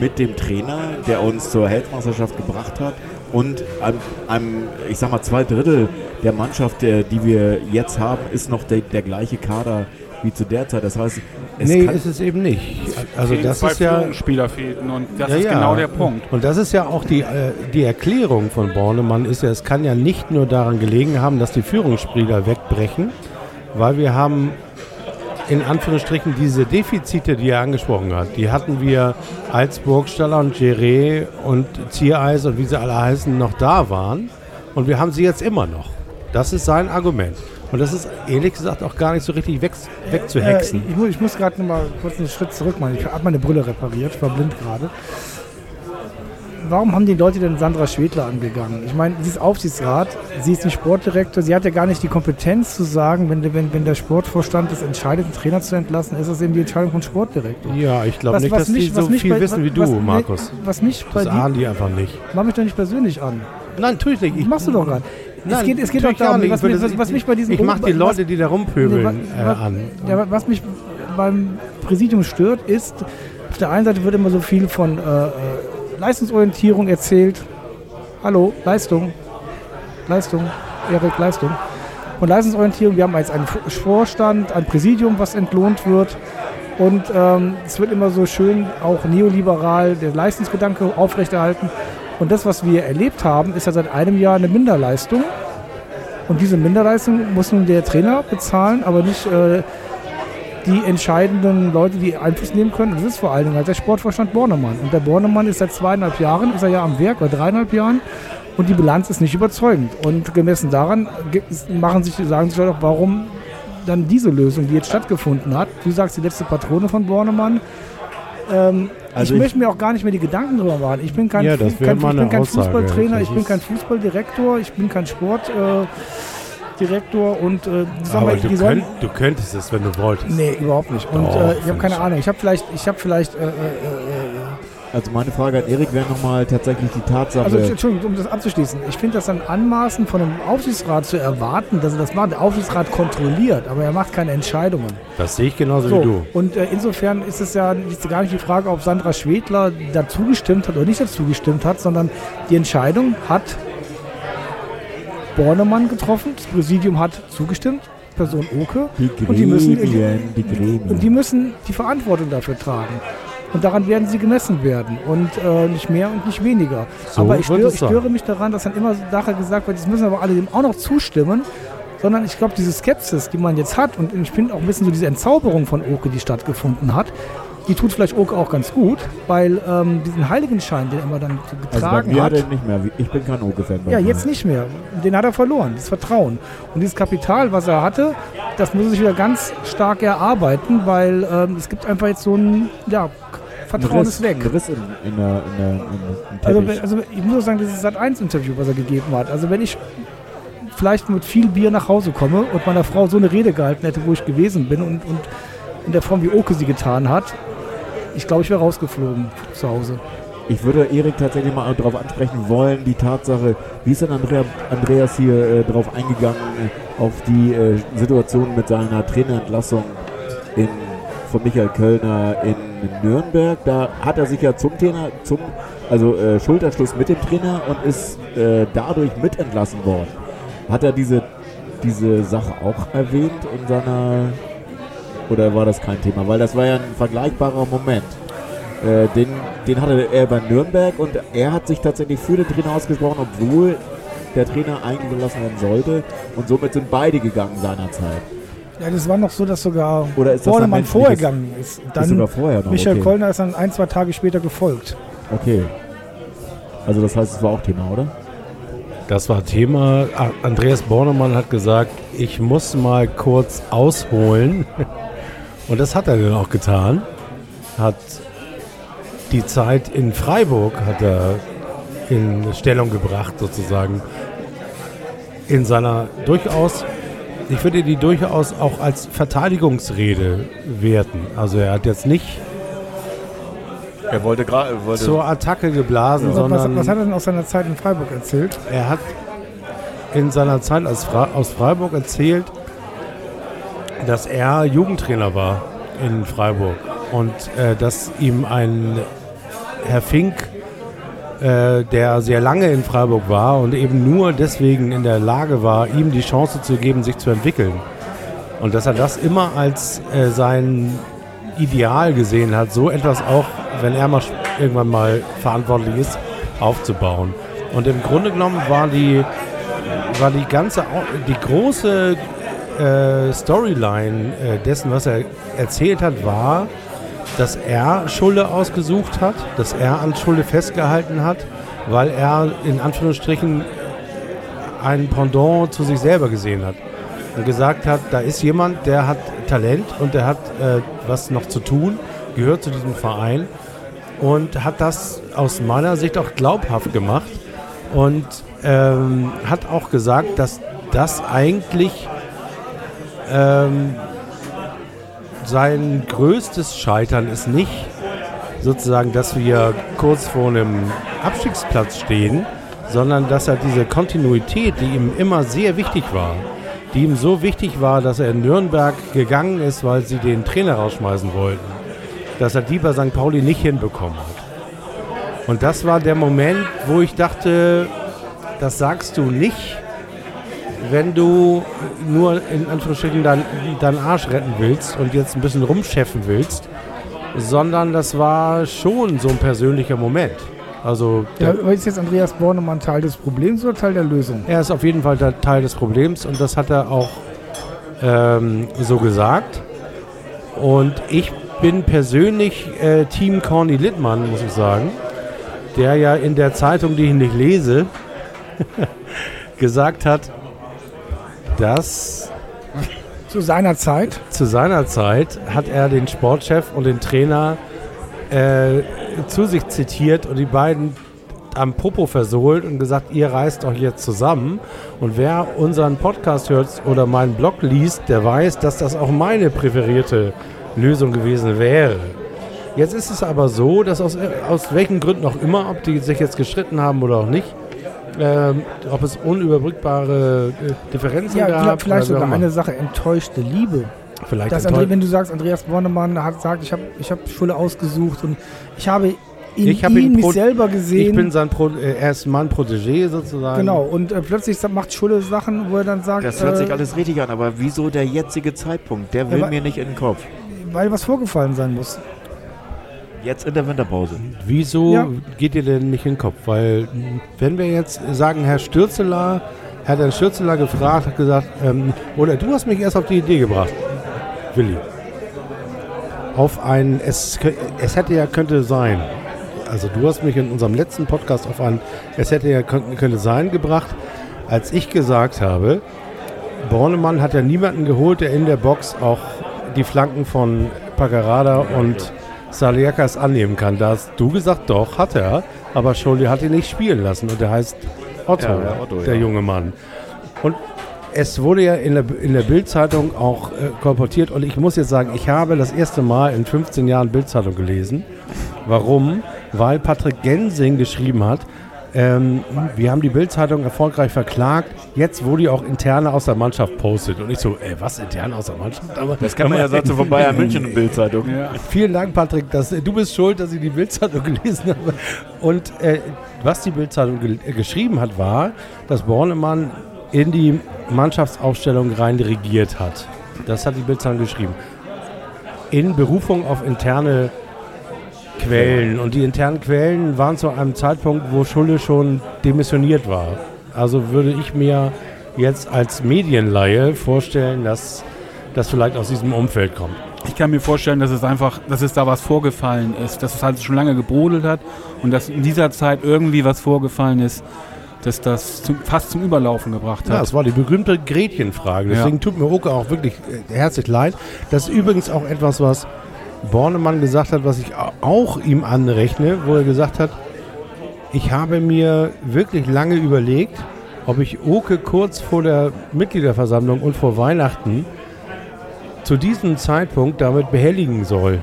mit dem Trainer, der uns zur Herbstmeisterschaft gebracht hat und einem, einem, ich sag mal, zwei Drittel der Mannschaft, der, die wir jetzt haben, ist noch der, der gleiche Kader wie zu der Zeit. Das heißt, es nee, kann, ist es eben nicht. Also das zwei ist ja Führungsspieler fehlten und das Ja, ist ja. genau der Punkt. Und das ist ja auch die, äh, die Erklärung von Bornemann, ist ja, es kann ja nicht nur daran gelegen haben, dass die Führungsspieler wegbrechen, weil wir haben in Anführungsstrichen diese Defizite, die er angesprochen hat, die hatten wir, als Burgstaller und Geré und Ziereis und wie sie alle heißen, noch da waren. Und wir haben sie jetzt immer noch. Das ist sein Argument. Und das ist ehrlich gesagt auch gar nicht so richtig weg, wegzuhexen. Äh, ich, muss- ich muss gerade noch mal kurz einen Schritt zurück machen. Ich habe meine Brille repariert, ich war blind gerade. Warum haben die Leute denn Sandra Schwedler angegangen? Ich meine, sie ist Aufsichtsrat, sie ist ein Sportdirektor, sie hat ja gar nicht die Kompetenz zu sagen, wenn, der- wenn, wenn der Sportvorstand es entscheidet, einen Trainer zu entlassen, ist das eben die Entscheidung vom Sportdirektor. ja, ich glaube Was- nicht, was dass die mich- so was mich viel bei- wissen wie du, was- Markus. Was mich bei Das ahnen die einfach nicht. mach mich doch nicht persönlich an. Nein, tue ich nicht. Ich, machst du doch gerade. Es Nein, geht, es geht doch natürlich darum, was, was, das- was mich bei diesem Ich mache die was- Leute, die da rumpöbeln, Nee, äh, an. Ja, was mich beim Präsidium stört, ist, auf der einen Seite wird immer so viel von äh, äh, Leistungsorientierung erzählt. Hallo, Leistung. Leistung. Erik, Leistung. Und Leistungsorientierung, wir haben jetzt einen Vorstand, ein Präsidium, was entlohnt wird. Und ähm, es wird immer so schön auch neoliberal der Leistungsgedanke aufrechterhalten. Und das, was wir erlebt haben, ist ja seit einem Jahr eine Minderleistung. Und diese Minderleistung muss nun der Trainer bezahlen, aber nicht äh, die entscheidenden Leute, die Einfluss nehmen können. Das ist vor allen Dingen halt der Sportvorstand Bornemann. Und der Bornemann ist seit zweieinhalb Jahren, ist er ja am Werk, oder dreieinhalb Jahren. Und die Bilanz ist nicht überzeugend. Und gemessen daran machen sich, sagen sich Leute auch, warum dann diese Lösung, die jetzt stattgefunden hat, du sagst die letzte Patrone von Bornemann, ähm, Also ich, ich- möchte mir auch gar nicht mehr die Gedanken drüber machen. Ich bin kein, Ja, kein, ich bin kein. Fußballtrainer, ich bin kein Fußballdirektor, ich bin kein Sportdirektor äh, Direktor und äh, Aber mal, du, die sollen, könnt, du könntest es, wenn du wolltest. Nee, überhaupt nicht. Und Doch, äh, ich habe keine ich. Ahnung. Ich habe vielleicht, ich habe vielleicht, äh, äh, äh, Also meine Frage an Erik wäre nochmal tatsächlich die Tatsache. also Entschuldigung, um das abzuschließen. Ich finde das dann anmaßen von einem Aufsichtsrat zu erwarten, dass er das macht. Der Aufsichtsrat kontrolliert, aber er macht keine Entscheidungen. Das sehe ich genauso wie So, du. und äh, insofern ist es ja nicht, gar nicht die Frage, ob Sandra Schwedler dazu gestimmt hat oder nicht dazu gestimmt hat, sondern die Entscheidung hat Bornemann getroffen, das Präsidium hat zugestimmt, Person Oke. die und die müssen- Gremien, die Gremien. Und die müssen die Verantwortung dafür tragen. Und daran werden sie gemessen werden. Und äh, nicht mehr und nicht weniger. So aber ich es ich störe mich daran, dass dann immer nachher gesagt wird, jetzt müssen aber alle dem auch noch zustimmen. Sondern ich glaube, diese Skepsis, die man jetzt hat, und ich finde auch ein bisschen so diese Entzauberung von Oke, die stattgefunden hat, die tut vielleicht Oke auch ganz gut, weil ähm, diesen Heiligenschein, den er immer dann so Also bei getragen mir hat, hat er nicht mehr. Ich bin kein Oke-Fan. ja, jetzt nicht mehr. Den hat er verloren, das Vertrauen. Und dieses Kapital, was er hatte, das muss er sich wieder ganz stark erarbeiten, weil ähm, es gibt einfach jetzt so ein, ja, Vertrauen Riss, ist weg. Riss in, in der, in der, in, Also, also ich muss auch sagen, dieses Sat1-Interview, was er gegeben hat. Also wenn ich vielleicht mit viel Bier nach Hause komme und meiner Frau so eine Rede gehalten hätte, wo ich gewesen bin und, und in der Form, wie Oke sie getan hat, ich glaube, ich wäre rausgeflogen zu Hause. Ich würde Erik tatsächlich mal darauf ansprechen wollen, die Tatsache, wie ist denn Andrea, Andreas hier äh, darauf eingegangen, auf die äh, Situation mit seiner Trainerentlassung in, von Michael Kölner in Nürnberg. Da hat er sich ja zum Trainer, zum also äh, Schulterschluss mit dem Trainer und ist äh, dadurch mitentlassen worden. Hat er diese, diese Sache auch erwähnt in seiner oder war das kein Thema? Weil das war ja ein vergleichbarer Moment. Äh, den, den hatte er bei Nürnberg und er hat sich tatsächlich für den Trainer ausgesprochen, obwohl der Trainer eigentlich gelassen werden sollte. Und somit sind beide gegangen seinerzeit. Ja, das war noch so, dass sogar Oder ist Bornemann menschliches- vorgegangen ist. ist Dann sogar vorher noch. Michael okay. Kollner ist dann ein, zwei Tage später gefolgt. okay. Also das heißt, es war auch Thema, oder? Das war Thema. Andreas Bornemann hat gesagt, ich muss mal kurz ausholen. [laughs] Und das hat er dann auch getan. Hat die Zeit in Freiburg hat er in Stellung gebracht, sozusagen. In seiner durchaus, ich würde die durchaus auch als Verteidigungsrede werten. Also er hat jetzt nicht Er wollte gerade. wollte- zur Attacke geblasen, Was, sondern was hat er denn aus seiner Zeit in Freiburg erzählt? er hat in seiner Zeit als Fra aus Freiburg erzählt, dass er Jugendtrainer war in Freiburg und äh, dass ihm ein Herr Fink, äh, der sehr lange in Freiburg war und eben nur deswegen in der Lage war, ihm die Chance zu geben, sich zu entwickeln. Und dass er das immer als äh, sein Ideal gesehen hat, so etwas auch, wenn er mal irgendwann mal verantwortlich ist, aufzubauen. Und im Grunde genommen war die, war die ganze, die große äh, Storyline äh, dessen, was er erzählt hat, war, dass er Schulle ausgesucht hat, dass er an Schulle festgehalten hat, weil er in Anführungsstrichen ein Pendant zu sich selber gesehen hat und gesagt hat, da ist jemand, der hat Talent und der hat äh, was noch zu tun, gehört zu diesem Verein und hat das aus meiner Sicht auch glaubhaft gemacht und ähm, hat auch gesagt, dass das eigentlich ähm, sein größtes Scheitern ist nicht sozusagen, dass wir kurz vor einem Abstiegsplatz stehen, sondern dass er diese Kontinuität, die ihm immer sehr wichtig war, die ihm so wichtig war, dass er in Nürnberg gegangen ist, weil sie den Trainer rausschmeißen wollten, dass er die bei St. Pauli nicht hinbekommen hat. Und das war der Moment, wo ich dachte, das sagst du nicht, wenn du nur in Anführungsstrichen deinen Arsch retten willst und jetzt ein bisschen rumcheffen willst, sondern das war schon so ein persönlicher Moment. Also Ja, ist jetzt Andreas Bornemann Teil des Problems oder Teil der Lösung? er ist auf jeden Fall Teil des Problems und das hat er auch ähm, so gesagt. Und ich bin persönlich äh, Team Corny Littmann, muss ich sagen, der ja in der Zeitung, die ich nicht lese, [laughs] gesagt hat, dass Zu seiner Zeit. zu seiner Zeit hat er den Sportchef und den Trainer äh, zu sich zitiert und die beiden am Popo versohlt und gesagt, ihr reist doch jetzt zusammen. Und wer unseren Podcast hört oder meinen Blog liest, der weiß, dass das auch meine präferierte Lösung gewesen wäre. Jetzt ist es aber so, dass aus, aus welchen Gründen auch immer, ob die sich jetzt gestritten haben oder auch nicht, ähm, ob es unüberbrückbare äh, Differenzen Ja, gab. vielleicht, sogar eine Sache, enttäuschte Liebe. Vielleicht Dass André, wenn du sagst, Andreas Bornemann hat sagt, ich habe ich hab Schule ausgesucht und ich habe in Ich hab ihm ihn mich selber Ich gesehen. bin sein Pro äh, er ist mein Protégé sozusagen. genau, und äh, plötzlich macht Schulle Sachen, wo er dann sagt, Das hört sich äh, alles richtig an, aber wieso der jetzige Zeitpunkt? Der will aber- mir nicht in den Kopf. weil was vorgefallen sein muss. Jetzt in der Winterpause. Wieso Ja. geht dir denn nicht in den Kopf? Weil, wenn wir jetzt sagen, Herr Stürzeler, hat Herrn Stürzeler gefragt, hat gesagt, ähm, oder du hast mich erst auf die Idee gebracht, Willi. auf ein, es, es hätte ja könnte sein, also du hast mich in unserem letzten Podcast auf ein, es hätte ja könnte, könnte sein gebracht, als ich gesagt habe, Bornemann hat ja niemanden geholt, der in der Box auch die Flanken von Pagarada und Saliakas annehmen kann. Da hast du gesagt, doch, hat er, aber Scholli hat ihn nicht spielen lassen und der heißt Otto, Ja, ja, Otto, der ja. junge Mann. Und es wurde ja in der, in der Bildzeitung auch äh, kolportiert und ich muss jetzt sagen, ich habe das erste Mal in 15 Jahren Bildzeitung gelesen. Warum? Weil Patrick Gensing geschrieben hat, ähm, wir haben die Bildzeitung erfolgreich verklagt, jetzt wo die auch interne aus der Mannschaft postet. Und ich so, ey, was interne aus der Mannschaft? Aber, Das kann man ja sagen von Bayern [laughs] München und Bildzeitung. Vielen Dank, Patrick. Dass, du bist schuld, dass ich die Bildzeitung [laughs] gelesen habe. Und äh, was die Bildzeitung ge äh, geschrieben hat, war, dass Bornemann in die Mannschaftsaufstellung rein dirigiert hat. Das hat die Bildzeitung geschrieben. In Berufung auf interne Quellen. Und die internen Quellen waren zu einem Zeitpunkt, wo Schulle schon demissioniert war. Also würde ich mir jetzt als Medienlaie vorstellen, dass das vielleicht aus diesem Umfeld kommt. Ich kann mir vorstellen, dass es einfach, dass es da was vorgefallen ist, dass es halt schon lange gebrodelt hat und dass in dieser Zeit irgendwie was vorgefallen ist, dass das zum, fast zum Überlaufen gebracht Ja, hat. das war die berühmte Gretchenfrage. Deswegen tut mir Oke auch wirklich äh, herzlich leid. Das ist übrigens auch etwas, was Bornemann gesagt hat, was ich au- auch ihm anrechne, wo er gesagt hat, ich habe mir wirklich lange überlegt, ob ich Oke kurz vor der Mitgliederversammlung und vor Weihnachten zu diesem Zeitpunkt damit behelligen soll,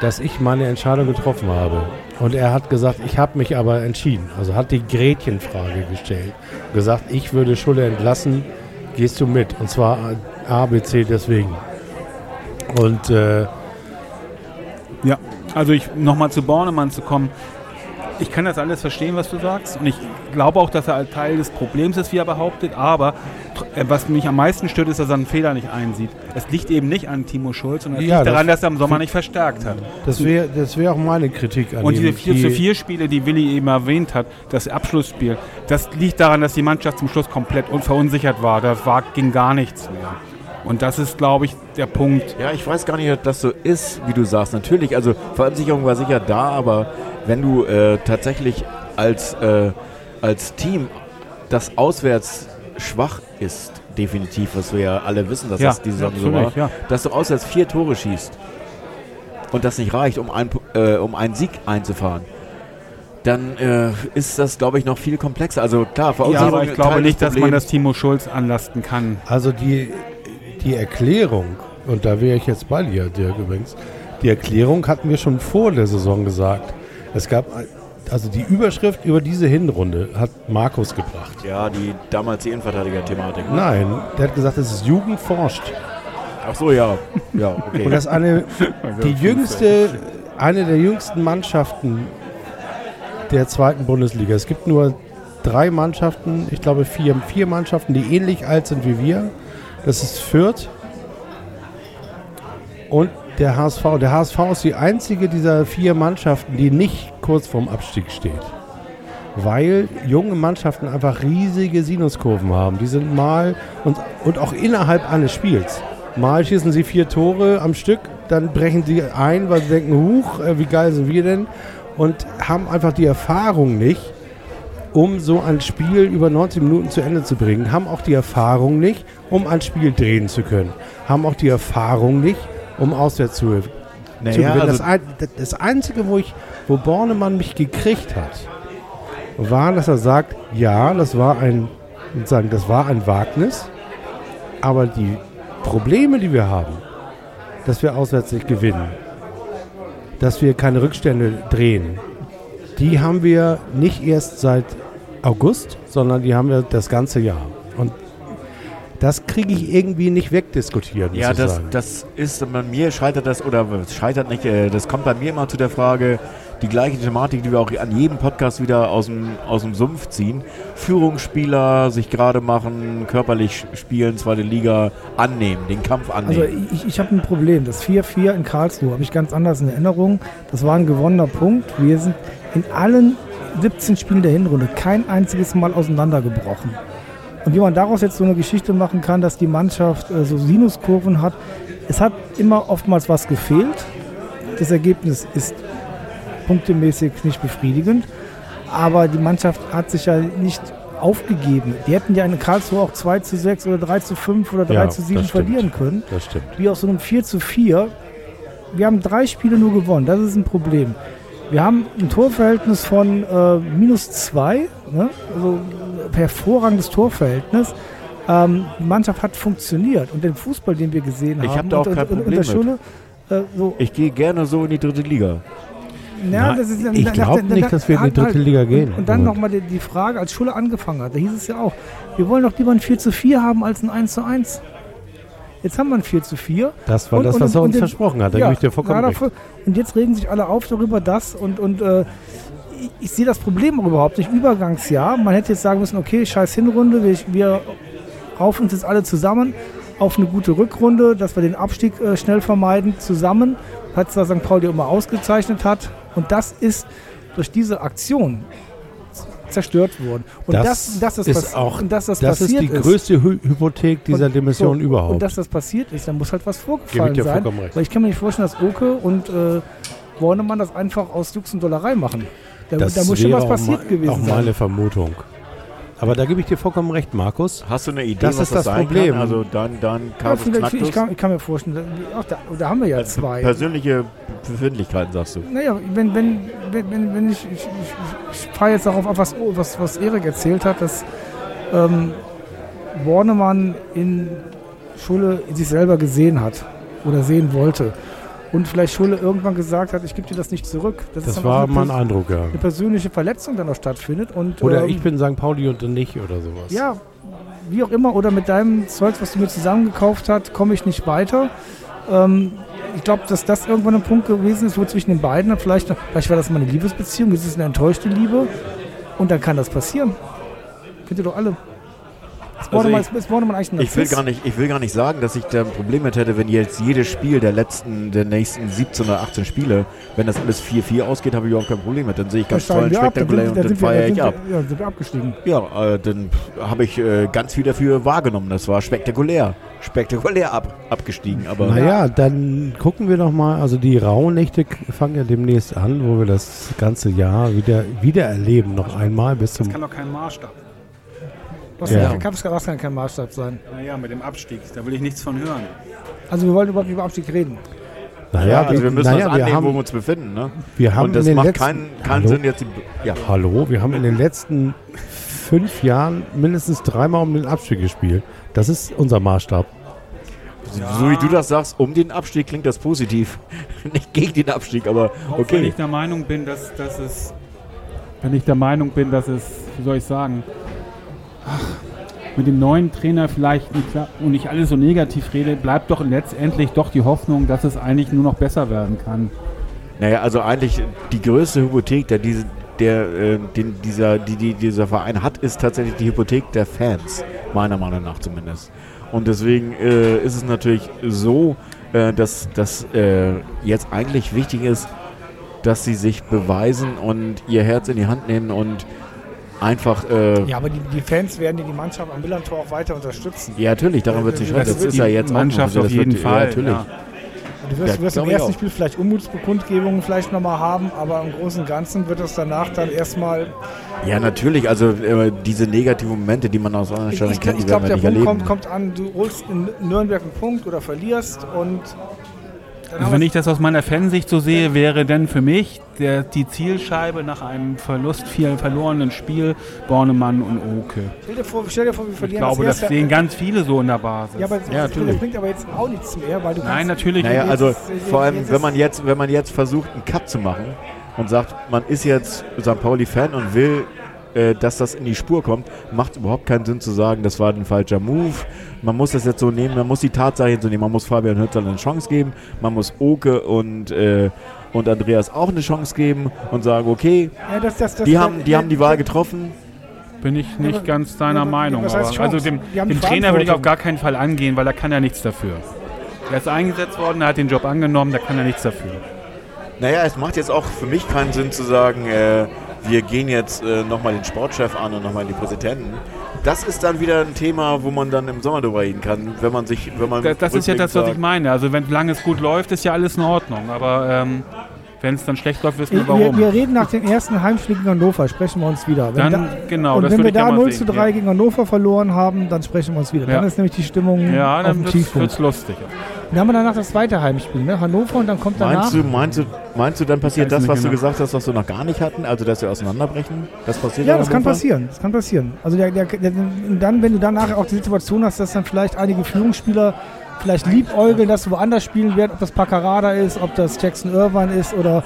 dass ich meine Entscheidung getroffen habe. Und er hat gesagt, ich habe mich aber entschieden. Also hat die Gretchenfrage gestellt. Gesagt, ich würde Schulle entlassen, gehst du mit. Und zwar A, B, C deswegen. Und äh, Ja, also ich nochmal zu Bornemann zu kommen. Ich kann das alles verstehen, was du sagst. Und ich glaube auch, dass er ein Teil des Problems ist, wie er behauptet. Aber äh, was mich am meisten stört, ist, dass er einen Fehler nicht einsieht. Es liegt eben nicht an Timo Schulz, sondern es Ja, liegt daran, das- dass er im Sommer nicht verstärkt hat. das wäre das wär auch meine Kritik an Und diese 4 Die- zu 4 Spiele, die Willi eben erwähnt hat, das Abschlussspiel, das liegt daran, dass die Mannschaft zum Schluss komplett un- verunsichert war. Da war, ging gar nichts mehr. Und das ist, glaube ich, der Punkt. Ja, ich weiß gar nicht, ob das so ist, wie du sagst. Natürlich, also Verunsicherung war sicher da, aber wenn du äh, tatsächlich als, äh, als Team, das auswärts schwach ist, definitiv, was wir ja alle wissen, dass Ja, das diese Saison so war, ja. dass du auswärts vier Tore schießt und das nicht reicht, um, ein, äh, um einen Sieg einzufahren, dann äh, ist das, glaube ich, noch viel komplexer. Also klar, Ja, Verunsicherung aber ich glaube nicht, dass man das Timo Schulz anlasten kann. Also die, die Erklärung, und da wäre ich jetzt bei dir, Dirk übrigens, die Erklärung hatten wir schon vor der Saison gesagt. Es gab, also die Überschrift über diese Hinrunde hat Markus gebracht. Ja, die damals die Innenverteidiger-Thematik. Nein, der hat gesagt, es ist Jugend forscht. Ach so, ja. Ja, okay. Und das ist eine, [laughs] die jüngste, eine der jüngsten Mannschaften der zweiten Bundesliga. Es gibt nur drei Mannschaften, ich glaube vier, vier Mannschaften, die ähnlich alt sind wie wir. Das ist Fürth und der HSV. Der HSV ist die einzige dieser vier Mannschaften, die nicht kurz vorm Abstieg steht. Weil junge Mannschaften einfach riesige Sinuskurven haben. Die sind mal und, und auch innerhalb eines Spiels. Mal schießen sie vier Tore am Stück, dann brechen sie ein, weil sie denken, huch, äh, wie geil sind wir denn? Und haben einfach die Erfahrung nicht, um so ein Spiel über 90 Minuten zu Ende zu bringen. Haben auch die Erfahrung nicht, um ein Spiel drehen zu können. Haben auch die Erfahrung nicht, um auswärts zu, zu Naja, gewinnen. also- das, ein, das Einzige, wo, ich, wo Bornemann mich gekriegt hat, war, dass er sagt, ja, das war ein, sagen, das war ein Wagnis, aber die Probleme, die wir haben, dass wir auswärts nicht gewinnen, dass wir keine Rückstände drehen, die haben wir nicht erst seit August, sondern die haben wir das ganze Jahr. Und das kriege ich irgendwie nicht wegdiskutiert, Ja, das, das ist bei mir scheitert das oder es scheitert nicht. äh, Das kommt bei mir immer zu der Frage, die gleiche Thematik, die wir auch an jedem Podcast wieder aus dem, aus dem Sumpf ziehen. Führungsspieler sich gerade machen, körperlich spielen, zweite Liga annehmen, den Kampf Also annehmen. ich, ich habe ein Problem. Das 4-4 in Karlsruhe habe ich ganz anders in Erinnerung. Das war ein gewonnener Punkt. Wir sind in allen 17 Spielen der Hinrunde kein einziges Mal auseinandergebrochen. Und wie man daraus jetzt so eine Geschichte machen kann, dass die Mannschaft äh, so Sinuskurven hat, es hat immer oftmals was gefehlt. Das Ergebnis ist punktemäßig nicht befriedigend, aber die Mannschaft hat sich ja nicht aufgegeben. Die hätten ja in Karlsruhe auch 2 zu 6 oder 3 zu 5 oder 3 Ja, zu 7 das stimmt. verlieren können. Das stimmt. Wie aus so einem 4 zu 4. Wir haben drei Spiele nur gewonnen. Das ist ein Problem. Wir haben ein Torverhältnis von äh, minus 2. Ne? Also hervorragendes Torverhältnis. Ähm, die Mannschaft hat funktioniert. Und den Fußball, den wir gesehen Ich haben, hab da auch und, kein und, und, Problem der Schule, äh, so, Ich gehe gerne so in die dritte Liga. Na, das ist, ich glaub nicht, dass wir in die dritte Liga gehen. Und, und dann nochmal die, die Frage, als Schule angefangen hat, da hieß es ja auch, wir wollen doch lieber ein 4 zu 4 haben als ein 1 zu 1. Jetzt haben wir ein 4 zu 4. Das war Und- das, und- was er uns den- versprochen hat. Da Ja, gebe ich dir vollkommen recht. Und jetzt regen sich alle auf darüber, das und, und äh, ich, ich sehe das Problem auch überhaupt nicht. Übergangsjahr, man hätte jetzt sagen müssen, okay, scheiß Hinrunde, wir, wir raufen uns jetzt alle zusammen auf eine gute Rückrunde, dass wir den Abstieg äh, schnell vermeiden, zusammen, hat zwar St. Pauli immer ausgezeichnet hat. Und das ist durch diese Aktion zerstört worden. Und Das das, das ist auch- dass das, Das ist die größte Hy Hypothek dieser und- Dimension so, überhaupt. Und dass das passiert ist, dann muss halt was Gebe vorgefallen ich dir sein. Weil ich kann mir nicht vorstellen, dass Oke und äh, Bornemann das einfach aus Jux und Dollerei machen. Da, das da muss schon was auch passiert gewesen auch sein. meine Vermutung. Aber da gebe ich dir vollkommen recht, Markus. Hast du eine Idee, Das was ist das sein Problem. Kann? Also dann, dann Ja, vielleicht, ich, kann, ich kann mir vorstellen, da- auch da, da haben wir ja zwei. Persönliche Befindlichkeiten, sagst du. Naja, wenn, wenn, wenn, wenn, wenn ich, ich, ich, ich fahre jetzt darauf ab, was, was, was Erik erzählt hat, dass ähm, Bornemann in Schule sich selber gesehen hat oder sehen wollte. Und vielleicht Schule irgendwann gesagt hat, ich gebe dir das nicht zurück. Das dann war auch mein Eindruck, ja. eine persönliche Verletzung dann noch stattfindet. Und, Oder ähm, ich bin St. Pauli und du nicht oder sowas. Ja, wie auch immer, oder mit deinem Zeugs, was du mir zusammengekauft hast, komme ich nicht weiter. Ähm, ich glaube, dass das irgendwann ein Punkt gewesen ist, wo zwischen den beiden vielleicht, vielleicht war das mal eine Liebesbeziehung, jetzt ist es eine enttäuschte Liebe und dann kann das passieren. Kennt ihr doch alle. Ist Also Bornemann, ich- ist Bornemann eigentlich Ich will, gar nicht, ich will gar nicht sagen, dass ich da ein Problem mit hätte, wenn jetzt jedes Spiel der letzten, der nächsten 17 oder 18 Spiele, wenn das alles 4-4 ausgeht, habe ich überhaupt kein Problem mit. Dann sehe ich ganz toll und steigen wir ab, dann spektakulär sind, und dann feiere ich ab. wir, ja, sind wir abgestiegen. Ja, äh, dann habe ich äh, ganz viel dafür wahrgenommen. Das war spektakulär. Spektakulär ab, abgestiegen. Aber Naja, dann gucken wir doch mal. Also die Rauhnächte fangen ja demnächst an, wo wir das ganze Jahr wieder, wieder erleben, noch einmal bis zum. Das kann doch kein Maßstab. Was Ja. kann, was kann kein Maßstab sein. Naja, mit dem Abstieg, da will ich nichts von hören. Also wir wollen überhaupt nicht über Abstieg reden. ja, also wir müssen naja, das wir annehmen, wo wir haben, uns befinden. Ne? wir haben Und das in den macht letzten, keinen, keinen? Sinn jetzt. Die, ja. Hallo, wir haben in den letzten fünf Jahren mindestens dreimal um den Abstieg gespielt. Das ist unser Maßstab. So wie du das sagst, um den Abstieg klingt das positiv. [laughs] Nicht gegen den Abstieg, aber Auch wenn okay. ich der Meinung bin, dass, dass es. Wenn ich der Meinung bin, dass es, wie soll ich sagen, ach, mit dem neuen Trainer vielleicht nicht klar und ich alles so negativ rede, bleibt doch letztendlich doch die Hoffnung, dass es eigentlich nur noch besser werden kann. Naja, also eigentlich die größte Hypothek, der, diese, der, äh, den, dieser, die, die dieser Verein hat, ist tatsächlich die Hypothek der Fans, meiner Meinung nach zumindest. Und deswegen äh, ist es natürlich so, äh, dass das äh, jetzt eigentlich wichtig ist, dass sie sich beweisen und ihr Herz in die Hand nehmen und einfach. Äh, ja. Ja, aber die, die Fans werden die, Mannschaft am Millantor auch weiter unterstützen. natürlich, daran wird sich Das scheitern. Das, ist ja jetzt Mannschaft auf das wird- jeden ja, Fall. natürlich. ja. Du wirst, Ja, wirst im ich ersten. Spiel vielleicht Unmutsbekundgebungen vielleicht nochmal haben, aber im Großen und Ganzen wird es danach dann erstmal. Ja, natürlich. Also äh, diese negativen Momente, die man aus anderen Ich, ich, kennt, ich die werden glaube, der Punkt erleben. kommt, kommt an, du holst in Nürnberg einen Punkt oder verlierst und. Also wenn ich das aus meiner Fansicht so sehe, wäre denn für mich der, die Zielscheibe nach einem Verlust, viel verlorenen Spiel Bornemann und Oke. stell, dir vor, stell dir vor, wir Ich verlieren glaube, das erste- sehen ganz viele so in der Basis. Ja, aber das, Ja, das, natürlich. bringt aber jetzt auch nichts mehr, weil du Nein, natürlich Naja, nicht. also jetzt- vor allem, wenn man jetzt, wenn man jetzt versucht, einen Cut zu machen und sagt, man ist jetzt St. Pauli-Fan und will, äh, dass das in die Spur kommt, macht überhaupt keinen Sinn zu sagen, das war ein falscher Move. Man muss das jetzt so nehmen, man muss die Tatsache hinzunehmen, man muss Fabian Hützel eine Chance geben, man muss Oke und, äh, und Andreas auch eine Chance geben und sagen, okay, Ja, das, das, das, die haben die, haben die Wahl getroffen. Bin ich nicht aber- ganz deiner ja, Meinung. also dem, dem Trainer würde ich auf gar keinen Fall angehen, weil er kann ja nichts dafür. Er ist eingesetzt worden, er hat den Job angenommen, da kann er nichts dafür. Naja, es macht jetzt auch für mich keinen Sinn zu sagen, äh, wir gehen jetzt äh, nochmal den Sportchef an und nochmal die Präsidenten. Das ist dann wieder ein Thema, wo man dann im Sommer drüber reden kann, wenn man sich, wenn man Das, das ist ja das, was ich meine. Also wenn lange es gut läuft, ist ja alles in Ordnung. Aber ähm, wenn es dann schlecht läuft, wissen wir Wir, warum. wir reden nach dem ersten Heimspiel gegen Hannover, sprechen wir uns wieder. Wenn Dann, genau, und das wenn wir da gerne mal 0 zu sehen, 3 ja. gegen Hannover verloren haben, dann sprechen wir uns wieder. Ja. Dann ist nämlich die Stimmung Ja, auf dann dem Tiefpunkt. es lustig. Dann haben wir danach das zweite Heimspiel, ne? Hannover und dann kommt danach. Meinst du, meinst du, meinst du, dann passiert das, was du genau. gesagt hast, was wir noch gar nicht hatten? Also, dass wir auseinanderbrechen? Das passiert Ja, das kann Hannover? passieren. Das kann passieren. Also der, der, der, dann, wenn du dann nachher auch die Situation hast, dass dann vielleicht einige Führungsspieler vielleicht liebäugeln, dass du woanders spielen werden, ob das Paccarada ist, ob das Jackson Irvine ist oder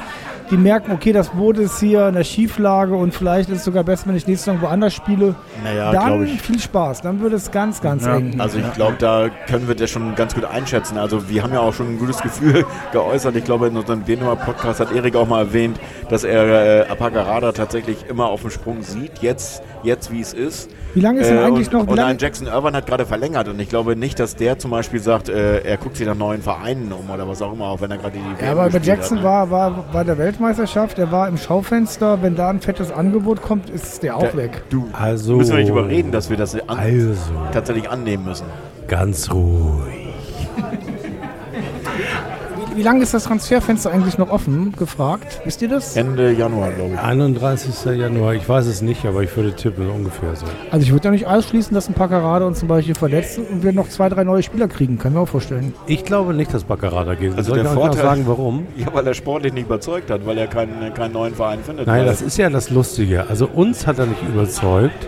die merken, okay, das Boot ist hier in der Schieflage und vielleicht ist es sogar besser, wenn ich nächste Saison woanders spiele. Naja, dann viel Spaß. Dann wird es ganz, ganz Ja. eng. Also ich glaube, da können wir das schon ganz gut einschätzen. Also wir haben ja auch schon ein gutes Gefühl [laughs] geäußert. Ich glaube, in unserem Dänemark Podcast hat Erik auch mal erwähnt, dass er äh, Apagarada tatsächlich immer auf dem Sprung sieht. Jetzt, jetzt wie es ist. Wie lange ist denn Äh, eigentlich und, noch? Wie Und lange, ein Jackson Irvine hat gerade verlängert und ich glaube nicht, dass der zum Beispiel sagt, äh, er guckt sich nach neuen Vereinen um oder was auch immer, auch wenn er gerade die ja, aber bei Jackson hat, ne? war, war bei der Weltmeisterschaft, er war im Schaufenster. Wenn da ein fettes Angebot kommt, ist der auch Der- weg. Du, Also. müssen wir nicht überreden, dass wir das an, Also, tatsächlich annehmen müssen. ganz ruhig. Wie lange ist das Transferfenster eigentlich noch offen? Gefragt. Wisst ihr das? Ende Januar, glaube ich. 31. Januar, ich weiß es nicht, aber ich würde tippen, ungefähr so. Also ich würde ja nicht ausschließen, dass ein Packerade uns zum Beispiel verletzt und wir noch zwei, drei neue Spieler kriegen. Kann ich mir auch vorstellen. Ich glaube nicht, dass Baccarada geht. Also Soll der ich Vorteil- sagen, warum? Ja, weil er sportlich nicht überzeugt hat, weil er keinen, keinen neuen Verein findet. Nein, das ist ja das Lustige. Also uns hat er nicht überzeugt.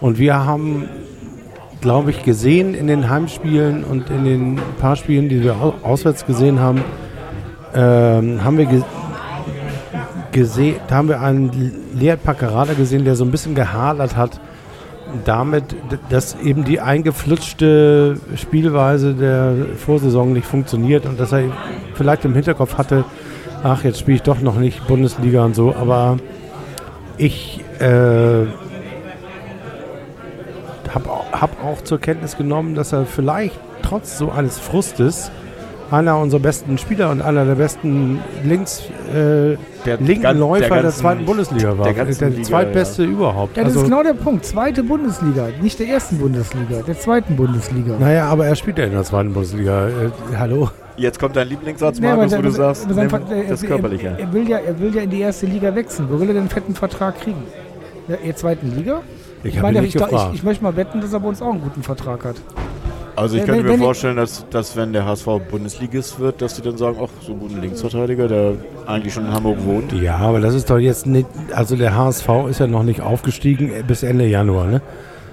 Und wir haben, glaube ich, gesehen in den Heimspielen und in den paar Spielen, die wir au- auswärts gesehen haben, ähm, haben wir ge gesehen, haben wir einen Leert Paccarada gesehen, der so ein bisschen gehadert hat damit, dass eben die eingeflutschte Spielweise der Vorsaison nicht funktioniert und dass er vielleicht im Hinterkopf hatte, ach, jetzt spiele ich doch noch nicht Bundesliga und so, aber ich äh, habe hab auch zur Kenntnis genommen, dass er vielleicht trotz so eines Frustes einer unserer besten Spieler und einer der besten links äh, Der linken gan- Läufer der der, zweiten Bundesliga war. der der Liga, zweitbeste überhaupt. Ja, das also, ist genau der Punkt. Zweite Bundesliga. Nicht der ersten Bundesliga, der zweiten Bundesliga. naja, aber er spielt ja in der zweiten Bundesliga. Äh, hallo? Jetzt kommt dein Lieblingssatz, Nee, Markus, der- wo du sagst, sein nimm er- das er- Körperliche. Er, er, will ja, er will ja in die erste Liga wechseln. Wo will er denn einen fetten Vertrag kriegen? Ja, in der zweiten Liga? Ich Ich meine, ihn ich, nicht ich, gefragt. ich möchte mal wetten, dass er bei uns auch einen guten Vertrag hat. Also ich Wenn- könnte wenn mir ich- vorstellen, dass, dass wenn der HSV Bundesligist wird, dass die dann sagen, ach, so einen guten Linksverteidiger, der eigentlich schon in Hamburg wohnt. ja, aber das ist doch jetzt nicht. Also der HSV ist ja noch nicht aufgestiegen äh, bis Ende Januar, ne?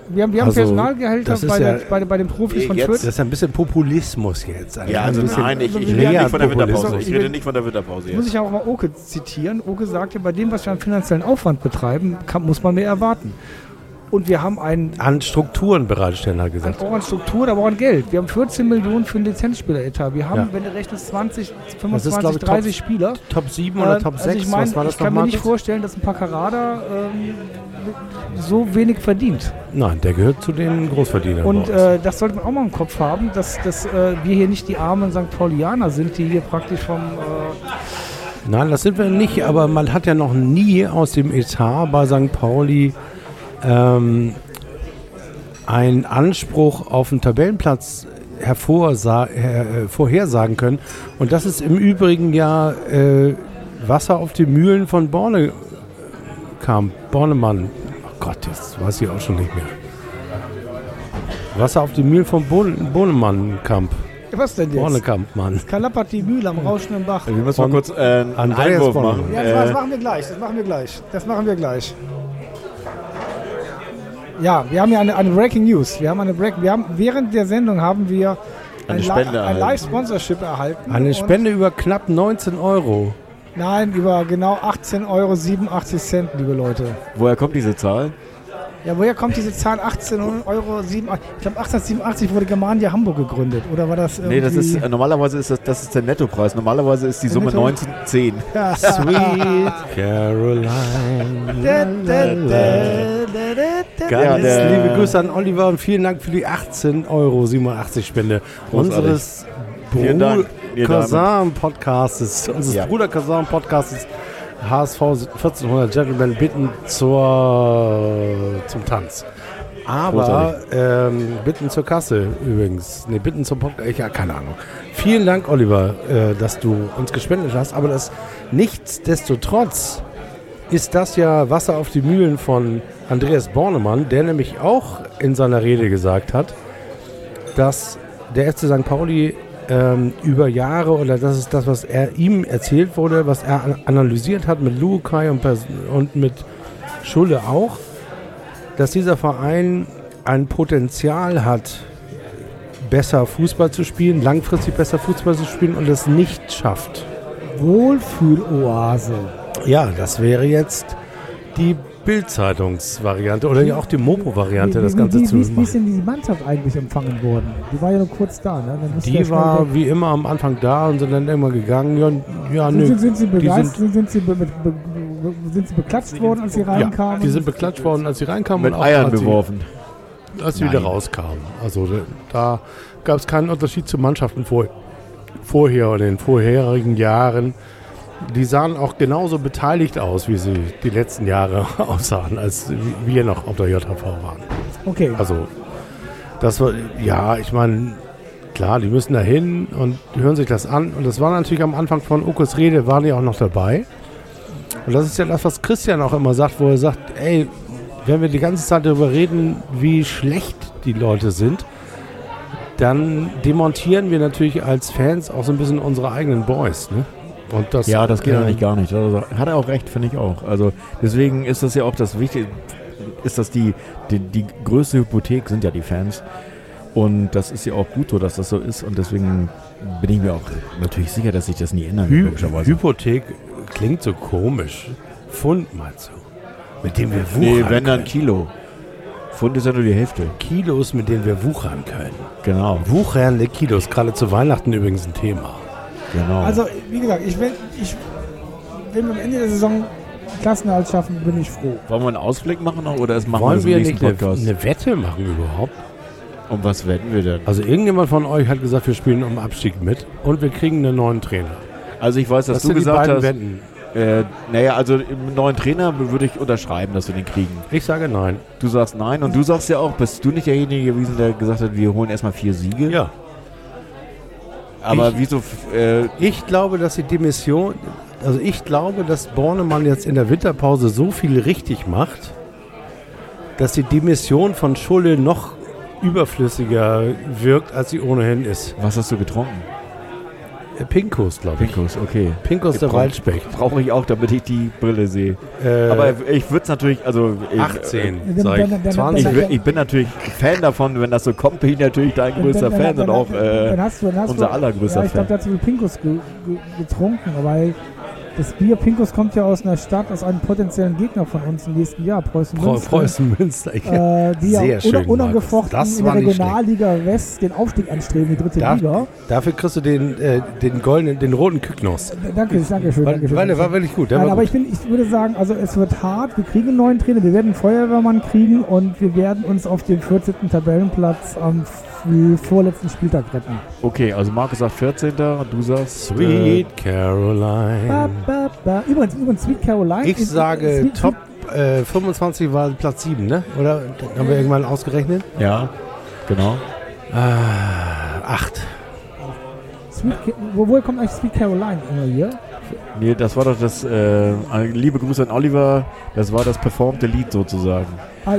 Wir haben, wir haben Also, Personalgehälter bei, ja- der, bei, bei den Profis von jetzt- Fürth. Das ist ein bisschen Populismus jetzt. Ja, also ein bisschen nein, ich, ich also rede nicht von der. Winterpause. Ich rede nicht von der Winterpause Muss jetzt. ich ja auch mal Oke zitieren. Oke sagte, bei dem, was wir an finanziellen Aufwand betreiben, kann, muss man mehr erwarten. Und wir haben einen, an Strukturen bereitstellen, hat gesagt. auch an Strukturen, aber auch an Geld. Wir haben 14 Millionen für einen Lizenzspieler-Etat. Wir haben, Ja. wenn du rechnest, 20, Das ist, 25, ich, Top- 30 Spieler. Top 7 oder Äh, Top also 6? ich meine, Was war das ich kann mir nicht vorstellen, dass ein Paccarada ähm, so wenig verdient. Nein, der gehört zu den Großverdienern. Und äh, das sollte man auch mal im Kopf haben, dass, dass äh, wir hier nicht die armen St. Paulianer sind, die hier praktisch vom... Äh, Nein, das sind wir nicht, aber man hat ja noch nie aus dem Etat bei St. Pauli ähm, einen Anspruch auf einen Tabellenplatz hervorsa her äh, vorhersagen können. Und das ist im Übrigen ja äh, Wasser auf die Mühlen von Borne kam. Bornemann. Oh Gott, das weiß ich auch schon nicht mehr. Wasser auf die Mühlen von Bohn Bohnemann-Kamp. was denn jetzt? Bornekamp, Mann. Kalappert die Mühle am rauschenden Bach. Wir müssen mal kurz äh, einen Andreas Einwurf machen. Ja, das Äh, machen wir gleich. Das machen wir gleich. Das machen wir gleich. Ja, wir haben ja eine, eine Breaking News. Wir haben eine Break. Wir haben während der Sendung haben wir Eine ein, Spende ein erhalten. Live-Sponsorship erhalten. Eine Spende über knapp 19 Euro. Nein, über genau 18,87 Euro, liebe Leute. woher kommt diese Zahl? Ja, woher kommt diese Zahl 18,87 Euro? Ich glaube, 1887 wurde Germania Hamburg gegründet. Oder war das irgendwie... Nee, das ist äh, normalerweise ist das, das ist der Nettopreis. Normalerweise ist die Summe Netto? 1910. [laughs] Ja. Sweet Caroline. Da, da, da, da, da, da. Ganz Ja, liebe Grüße an Oliver und vielen Dank für die 18,87 Euro Spende Großartig. unseres ihr Cousin Podcastes, unseres Ja. Bruder Cousin Podcastes HSV 1400 Gentlemen bitten zur, zum Tanz. Aber ähm, bitten zur Kasse übrigens. Ne, bitten zum Podcast. Ich, ja, keine Ahnung. Vielen Dank, Oliver, äh, dass du uns gespendet hast. Aber das nichtsdestotrotz ist das ja Wasser auf die Mühlen von Andreas Bornemann, der nämlich auch in seiner Rede gesagt hat, dass der FC St. Pauli ähm, über Jahre, oder das ist das, was er ihm erzählt wurde, was er an- analysiert hat mit Lukai und, und mit Schulle auch, dass dieser Verein ein Potenzial hat, besser Fußball zu spielen, langfristig besser Fußball zu spielen und es nicht schafft. Wohlfühloase. Ja, das wäre jetzt die Bild-Zeitungsvariante oder ja auch die Mopo-Variante, das Ganze wie, zu wie, wie ist machen. denn die Mannschaft eigentlich empfangen worden? Die war ja nur kurz da, ne? Ja Die war weg. wie immer am Anfang da und sind dann immer gegangen. Ja, ja nö. sind, sind, sind, sie begeistert, sind, sind, sie be, be, be, sind sie beklatscht worden, als sie ja, reinkamen? die sind beklatscht worden, als sie reinkamen Mit und auch Eiern als sie, beworfen. als sie wieder Nein. rauskamen. Also da, da gab es keinen Unterschied zu Mannschaften vor, vorher oder in den vorherigen Jahren. Die sahen auch genauso beteiligt aus, wie sie die letzten Jahre [laughs] aussahen, als wir noch auf der JHV waren. okay. Also, das war, ja, ich meine, klar, die müssen da hin und hören sich das an. Und das war natürlich am Anfang von Okos Rede, waren die auch noch dabei. Und das ist ja das, was Christian auch immer sagt, wo er sagt, ey, wenn wir die ganze Zeit darüber reden, wie schlecht die Leute sind, dann demontieren wir natürlich als Fans auch so ein bisschen unsere eigenen Boys. Ne? Und das, Ja, das geht äh, eigentlich gar nicht. Also, hat er auch recht, finde ich auch. Also deswegen ist das ja auch das Wichtige, ist das die, die, die größte Hypothek sind ja die Fans. Und das ist ja auch gut so, dass das so ist. Und deswegen bin ich mir auch natürlich sicher, dass sich das nie ändern wird, Hy logischerweise. Hypothek klingt so komisch. Pfund meinst du? Mit dem wir wuchern Nee, wenn dann können. Kilo. Pfund ist ja nur die Hälfte. Kilos, mit denen wir wuchern können. Genau, Wuchernde Kilos, gerade zu Weihnachten übrigens ein Thema. Genau. Also, wie gesagt, ich will, ich, wenn wir am Ende der Saison Klassenerhalt schaffen, bin ich froh. Wollen wir einen Ausblick machen noch oder ist machen Wollen das wir im nicht nächsten eine, eine Wette machen überhaupt? Um was wetten wir denn? Also irgendjemand von euch hat gesagt, wir spielen um Abstieg mit und wir kriegen einen neuen Trainer. Also ich weiß, dass Das du sind die gesagt beiden hast, Wetten. äh, naja, also im neuen Trainer würde ich unterschreiben, dass wir den kriegen. Ich sage nein. Du sagst nein und du sagst ja auch, bist du nicht derjenige gewesen, der gesagt hat, wir holen erstmal vier Siege? Ja. Aber Ich- wieso, äh, Ich glaube, dass die Demission, also ich glaube, dass Bornemann jetzt in der Winterpause so viel richtig macht, dass die Demission von Schulle noch überflüssiger wirkt, als sie ohnehin ist. was hast du getrunken? Äh, Pinkus, glaube ich. Pinkus, okay. Pinkus der Getrunken. Waldspecht. Brauche ich auch, damit ich die Brille sehe. Äh, Aber ich würde es natürlich, also ich, 18, Dann- sag ich. dann- 20. Ich, ich bin natürlich Fan davon, wenn das so kommt, bin ich natürlich dein größter Dann- Fan dann- und auch äh, dann hast du, dann hast unser allergrößter Ja, ich glaube, Fan. hat so viel Pinkus ge, ge, getrunken, weil das Bier Pinkus kommt ja aus einer Stadt, aus einem potenziellen Gegner von uns im nächsten Jahr, Preußen Preu- Münster. Preußen Münster. Ja. Äh, die ja Sehr schön, un unangefochten in der war Regionalliga West den Aufstieg anstreben, die dritte Da, Liga. dafür kriegst du den, äh, den goldenen, den roten Kyknos. D- Danke, danke schön. Weil, Danke schön. weil der war wirklich gut. Nein, war aber gut. ich, bin, ich würde sagen, also es wird hart. Wir kriegen einen neuen Trainer, wir werden einen Feuerwehrmann kriegen und wir werden uns auf den 14. Tabellenplatz am vorletzten Spieltag retten. okay, also Markus sagt 14. und du sagst äh, Sweet Caroline. Ba, ba, ba. Übrigens, übrigens, Sweet Caroline. Ich ist- sage Sweet, Top äh, 25 war Platz 7, ne? Oder haben wir irgendwann ausgerechnet? Ja, genau. Äh, 8. Sweet, Ca- wo, woher kommt eigentlich Sweet Caroline immer hier? Nee, das war doch das, äh, liebe Grüße an Oliver, das war das performte Lied sozusagen.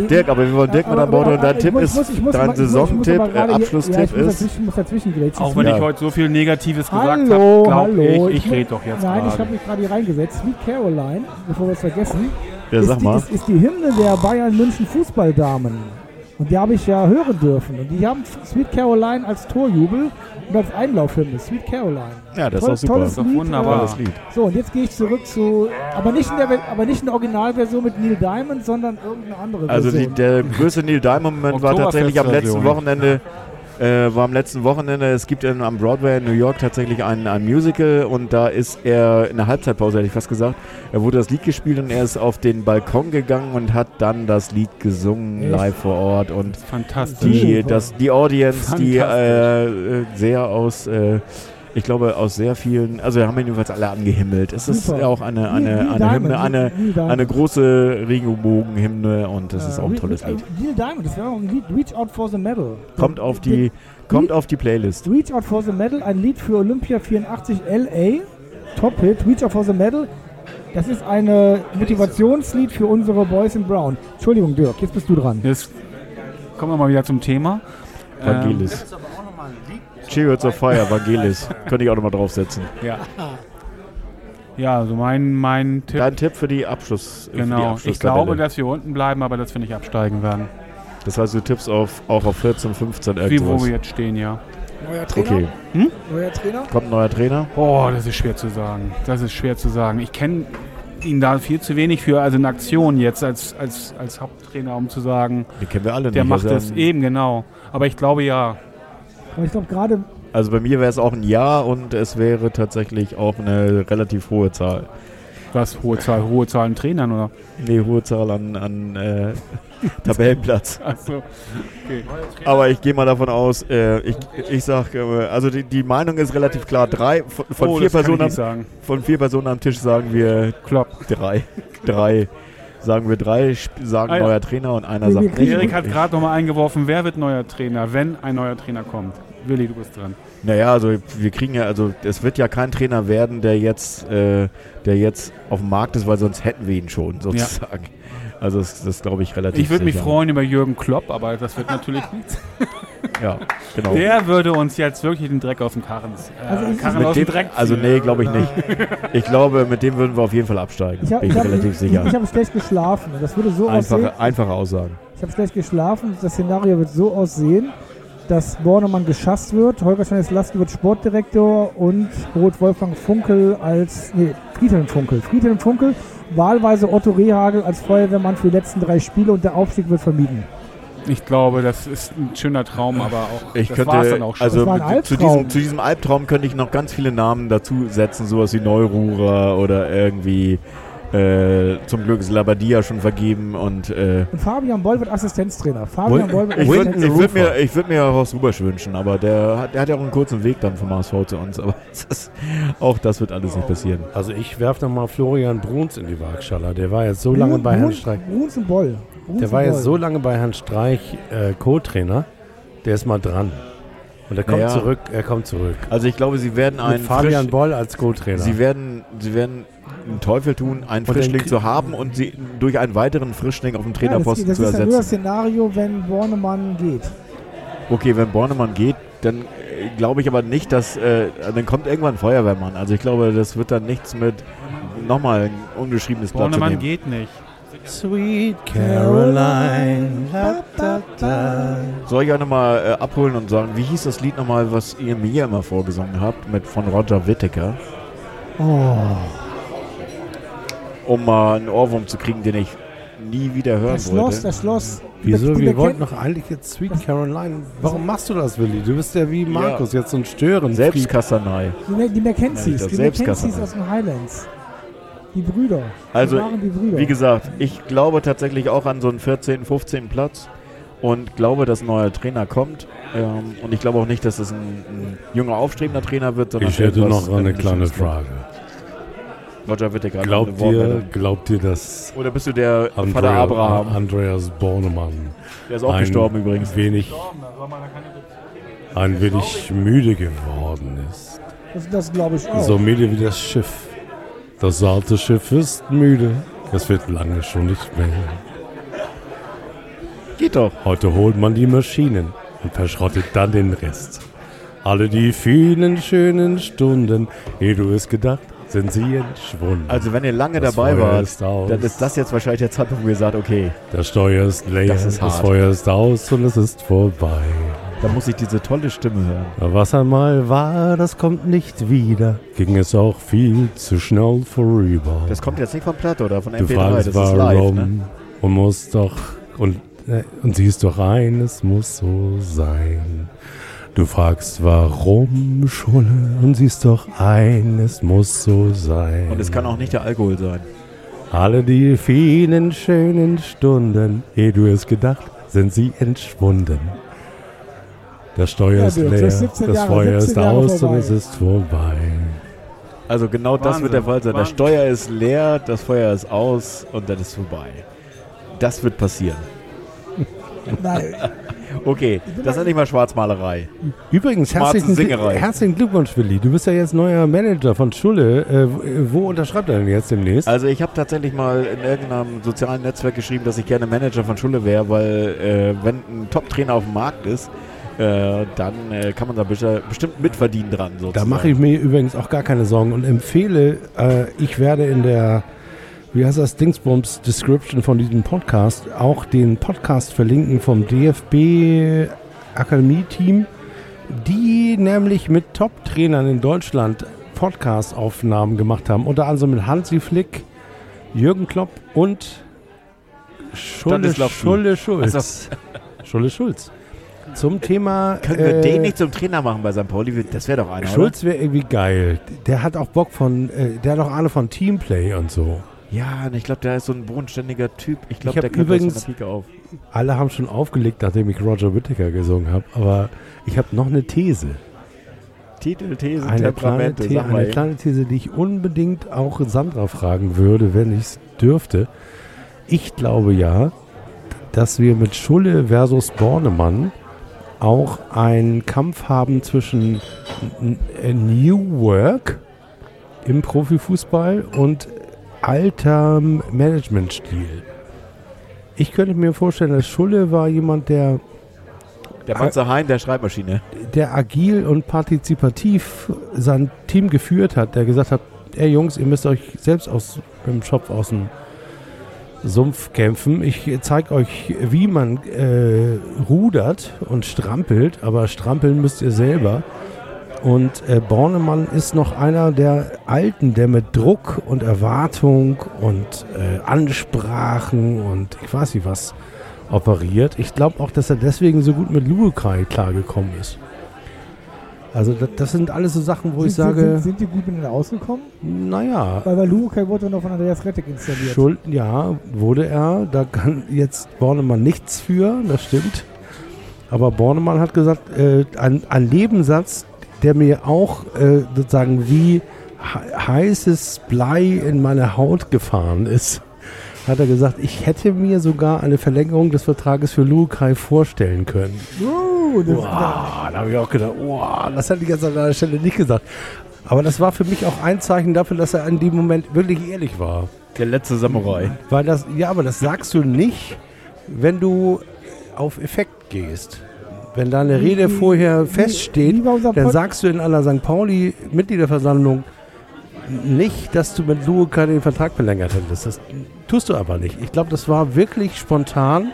Dirk, aber wir wollen Dirk mit an Bord und dein ich Tipp muss- ist, muss- ich dein ich muss- ich Saisontipp, äh, Abschlusstipp ja, ich ist. Auch wenn Ja. ich heute so viel Negatives gesagt habe, Hallo, glaube ich, ich rede doch jetzt Nein, ich gerade. habe mich gerade hier reingesetzt. Sweet Caroline, bevor wir es vergessen, ja, ist, sag die, mal, ist, ist die Hymne der Bayern München Fußballdamen. Und die habe ich ja hören dürfen. Und die haben Sweet Caroline als Torjubel und als Einlaufhymne. Sweet Caroline. ja, das ist Toll- auch super. tolles ist doch Lied, wunderbar. Tolles Lied. So, und jetzt gehe ich zurück zu, aber nicht in der, aber nicht in der Originalversion mit Neil Diamond, sondern irgendeine andere Also die, Version. der größte Neil Diamond-Moment war tatsächlich am letzten. Wochenende. Äh, war am letzten Wochenende. Es gibt in, am Broadway in New York tatsächlich ein, ein Musical und da ist er in der Halbzeitpause, hätte ich fast gesagt. Er wurde das Lied gespielt und er ist auf den Balkon gegangen und hat dann das Lied gesungen live vor Ort und Fantastisch. die, das, die Audience, die äh, äh, sehr aus äh, ich glaube, aus sehr vielen, also wir haben ihn jedenfalls alle angehimmelt. Es ist Super. ja auch eine, eine, Neil eine Hymne, eine, Diamond. eine große Regenbogenhymne und das ist auch ein Re- tolles Re- Lied. Neil Diamond, das wäre auch ein Lied. Reach Out for the Medal. Kommt auf die, kommt auf die Playlist. Reach Out for the Medal, ein Lied für Olympia 84 LA. Top Hit. Reach Out for the Medal. Das ist ein Motivationslied für unsere Boys in Brown. Entschuldigung, Dirk, jetzt bist du dran. Jetzt kommen wir mal wieder zum Thema. Ähm, Vangelis. Chariots of Fire, Vangelis. Könnte ich auch nochmal draufsetzen. ja. ja, also mein, mein Tipp. Dein Tipp für die Abschluss. für die genau. Ich glaube, dass wir unten bleiben, aber dass wir nicht absteigen werden. Das heißt, du tippst auf, auch auf 14, 15 Wie irgendwas. wo wir jetzt stehen, ja. Neuer Trainer? Okay, Neuer Trainer? kommt ein neuer Trainer. Oh, das ist schwer zu sagen. Das ist schwer zu sagen. Ich kenne ihn da viel zu wenig für, also in Aktion jetzt als, als, als Haupttrainer, um zu sagen, Den kennen wir alle der nicht. macht also, das eben, genau. Aber ich glaube ja. Aber ich glaube gerade, Also bei mir wäre es auch ein Ja und es wäre tatsächlich auch eine relativ hohe Zahl. Was, hohe Zahl, hohe Zahl an Trainern, oder? Nee, hohe Zahl an, an äh, [laughs] Tabellenplatz. Achso. Aber ich gehe mal davon aus, äh, ich, ich sag, äh, also die, die Meinung ist relativ klar. Drei von, von oh, vier Personen, sagen. von vier Personen am Tisch sagen wir Klopp. drei. drei. Sagen wir drei, sagen ja. neuer Trainer und einer sagt nicht. Erik hat gerade nochmal eingeworfen, wer wird neuer Trainer, wenn ein neuer Trainer kommt? Willi, du bist dran. Naja, also wir kriegen ja, also es wird ja kein Trainer werden, der jetzt, äh, der jetzt auf dem Markt ist, weil sonst hätten wir ihn schon sozusagen. Also das, das glaube ich relativ Ich würde mich freuen über Jürgen Klopp, aber das wird natürlich nichts. [laughs] Ja, genau. Der würde uns jetzt wirklich den Dreck aus dem Karren, äh, Also ich- Karren Mit aus dem, Dreck also nee, glaube ich nicht. Ich glaube, mit dem würden wir auf jeden Fall absteigen. ich habe Bin ich ich hab, relativ ich, sicher. ich hab schlecht geschlafen. Das würde so aussehen. Einfache, einfache Aussagen. Ich habe schlecht geschlafen. Das Szenario wird so aussehen, dass Bornemann geschasst wird, Holger Stanislavski wird Sportdirektor und Rot Wolfgang Funkel als, nee, Friedhelm Funkel. Friedhelm Funkel, wahlweise Otto Rehagel als Feuerwehrmann für die letzten drei Spiele und der Aufstieg wird vermieden. Ich glaube, das ist ein schöner Traum, aber auch Ich das könnte, dann auch schon. also Das war ein mit, zu, Albtraum. diesem, zu diesem Albtraum könnte ich noch ganz viele Namen dazu setzen, sowas wie Neururer oder irgendwie äh, zum Glück ist Labadia schon vergeben und äh, Und Fabian Boll wird Assistenztrainer. Fabian Boll wird ich würde würd mir, ich würd mir Horst Rubesch wünschen, aber der hat, der hat ja auch einen kurzen Weg dann vom HSV zu uns, aber [laughs] das auch das wird alles nicht passieren. Also ich werfe nochmal Florian Bruns in die Waagschale. Der war jetzt so lange bei Herrn Streich. Bruns und Boll. Bruns Der war Boll. jetzt so lange bei Herrn Streich äh, Co-Trainer. Der ist mal dran. Und er kommt Naja. zurück. Er kommt zurück. Also ich glaube, sie werden Mit einen Fabian frisch, Boll als Co-Trainer. sie werden, sie werden einen Teufel tun, einen Und Frischling zu haben und sie durch einen weiteren Frischling auf dem ja, das, Trainerposten das zu ist ja nur das ersetzen. Szenario, wenn Bornemann geht. Okay, wenn Bornemann geht, dann äh, glaube ich aber nicht, dass äh, dann kommt irgendwann ein Feuerwehrmann. Also ich glaube, das wird dann nichts mit nochmal ein ungeschriebenes Blatt Bornemann geht nicht. Sweet Caroline. Da, da, da. Soll ich auch nochmal äh, abholen und sagen, wie hieß das Lied nochmal, was ihr mir immer vorgesungen habt, mit von Roger Whittaker, Oh, um mal einen Ohrwurm zu kriegen, den ich nie wieder hören das Schloss, wollte. das Schloss. Wieso? Die- die Wir wollten doch eigentlich jetzt Sweet Caroline. Warum machst du das, Willi? Du bist ja wie Markus, jetzt so ein Stören. Selbstkassanei. Die, die Mackenzies, Ja, die. Mackenzies aus den Highlands. Die Brüder. Also, die waren die Brüder. Wie gesagt, ich glaube tatsächlich auch an so einen 14., 15. Platz und glaube, dass ein neuer Trainer kommt. Ähm, und ich glaube auch nicht, dass es ein, ein junger, aufstrebender Trainer wird, sondern Ich hätte noch eine ein kleine Frage. Roger Whittaker. Glaubt ihr, glaubt ihr, dass Oder bist du der Vater Andrea, Abraham? Andreas Bornemann Der ist auch ein gestorben übrigens. wenig, ein wenig müde geworden ist? Das, das glaube ich auch. So müde wie das Schiff. Das alte Schiff ist müde. Es wird lange schon nicht mehr. Geht doch. Heute holt man die Maschinen und verschrottet dann den Rest. Alle die vielen schönen Stunden, ehe du es gedacht, sind sie entschwunden. Also wenn ihr lange Das dabei Feuer wart, ist dann ist das jetzt wahrscheinlich der Zeitpunkt, wo ihr sagt, okay, das Steuer ist leer, Das ist das. Feuer ist aus und es ist vorbei. da muss ich diese tolle Stimme hören. Was einmal war, das kommt nicht wieder. Ging es auch viel zu schnell vorüber. Das kommt jetzt nicht von Platte oder von du MP3, fragst, das ist live. warum Ne? und musst doch und, äh, und siehst doch ein, es muss so sein. Du fragst, warum, Schulle, und siehst doch ein, es muss so sein. Und es kann auch nicht der Alkohol sein. Alle die vielen schönen Stunden, ehe du es gedacht, sind sie entschwunden. Der Steuer Ja, ist leer, das 17 das Jahre, Feuer 17 ist Jahre aus vorbei. und es ist vorbei. Also genau das wird der Fall sein. Der Wahnsinn. Steuer ist leer, das Feuer ist aus und dann ist vorbei. Das wird passieren. Nein, [laughs] Okay, das ist nicht mal Schwarzmalerei. Übrigens, herzlichen, herzlichen Glückwunsch, Willi. Du bist ja jetzt neuer Manager von Schulle. Äh, wo unterschreibt er denn jetzt demnächst? Also ich habe tatsächlich mal in irgendeinem sozialen Netzwerk geschrieben, dass ich gerne Manager von Schulle wäre, weil äh, wenn ein Top-Trainer auf dem Markt ist, äh, dann äh, kann man da besti- bestimmt mitverdienen dran. Sozusagen. Da mache ich mir übrigens auch gar keine Sorgen und empfehle, äh, ich werde in der, wie heißt das, Dingsbums Description von diesem Podcast auch den Podcast verlinken vom DFB Akademie-Team, die nämlich mit Top-Trainern in Deutschland Podcast-Aufnahmen gemacht haben. Unter anderem mit Hansi Flick, Jürgen Klopp und Schulle, Schulle Schulz. Also, [laughs] Schulle Schulz. Zum Thema. können wir äh, den nicht zum Trainer machen bei St. Pauli? Das wäre doch einer, Schulz wäre irgendwie geil. Der hat auch Bock von, äh, der hat auch Ahnung von Teamplay und so. Ja, und ich glaube, der ist so ein bodenständiger Typ. Ich glaube, der kann übrigens- das von der Pike auf. Alle haben schon aufgelegt, nachdem ich Roger Whittaker gesungen habe. Aber ich habe noch eine These. Titel, These, Eine kleine, The eine kleine These, die ich unbedingt auch Sandra fragen würde, wenn ich es dürfte. Ich glaube ja, dass wir mit Schulle versus Bornemann auch einen Kampf haben zwischen New Work im Profifußball und alterem Managementstil. Ich könnte mir vorstellen, dass Schulle war jemand, der Der Matze Hein der Schreibmaschine. der agil und partizipativ sein Team geführt hat, der gesagt hat, ey Jungs, ihr müsst euch selbst aus dem Schopf aus dem Sumpf kämpfen. Ich zeige euch, wie man äh, rudert und strampelt, aber strampeln müsst ihr selber. Und äh, Bornemann ist noch einer der Alten, der mit Druck und Erwartung und äh, Ansprachen und ich weiß nicht was operiert. Ich glaube auch, dass er deswegen so gut mit Lukai klargekommen ist. Also das, das sind alles so Sachen, wo ich sind, sage, sind, sind die gut miteinander ausgekommen? naja, Weil bei Lukai wurde noch von Andreas Rettig installiert. Schuld, ja, wurde er. Da kann jetzt Bornemann nichts für, das stimmt. Aber Bornemann hat gesagt, äh, ein, ein Nebensatz, der mir auch äh, sozusagen wie he- heißes Blei in meine Haut gefahren ist, hat er gesagt, ich hätte mir sogar eine Verlängerung des Vertrages für Lukai vorstellen können. Uh, das, Wow, da habe ich auch gedacht, wow, das hätte ich jetzt an der Stelle nicht gesagt. Aber das war für mich auch ein Zeichen dafür, dass er in dem Moment wirklich ehrlich war. Der letzte Samurai. Weil das, ja, aber das sagst du nicht, wenn du auf Effekt gehst. Wenn deine Rede vorher feststeht, dann Pod- sagst du in einer St. Pauli-Mitgliederversammlung nicht, dass du mit Luca den Vertrag verlängert hättest. Das tust du aber nicht. Ich glaube, das war wirklich spontan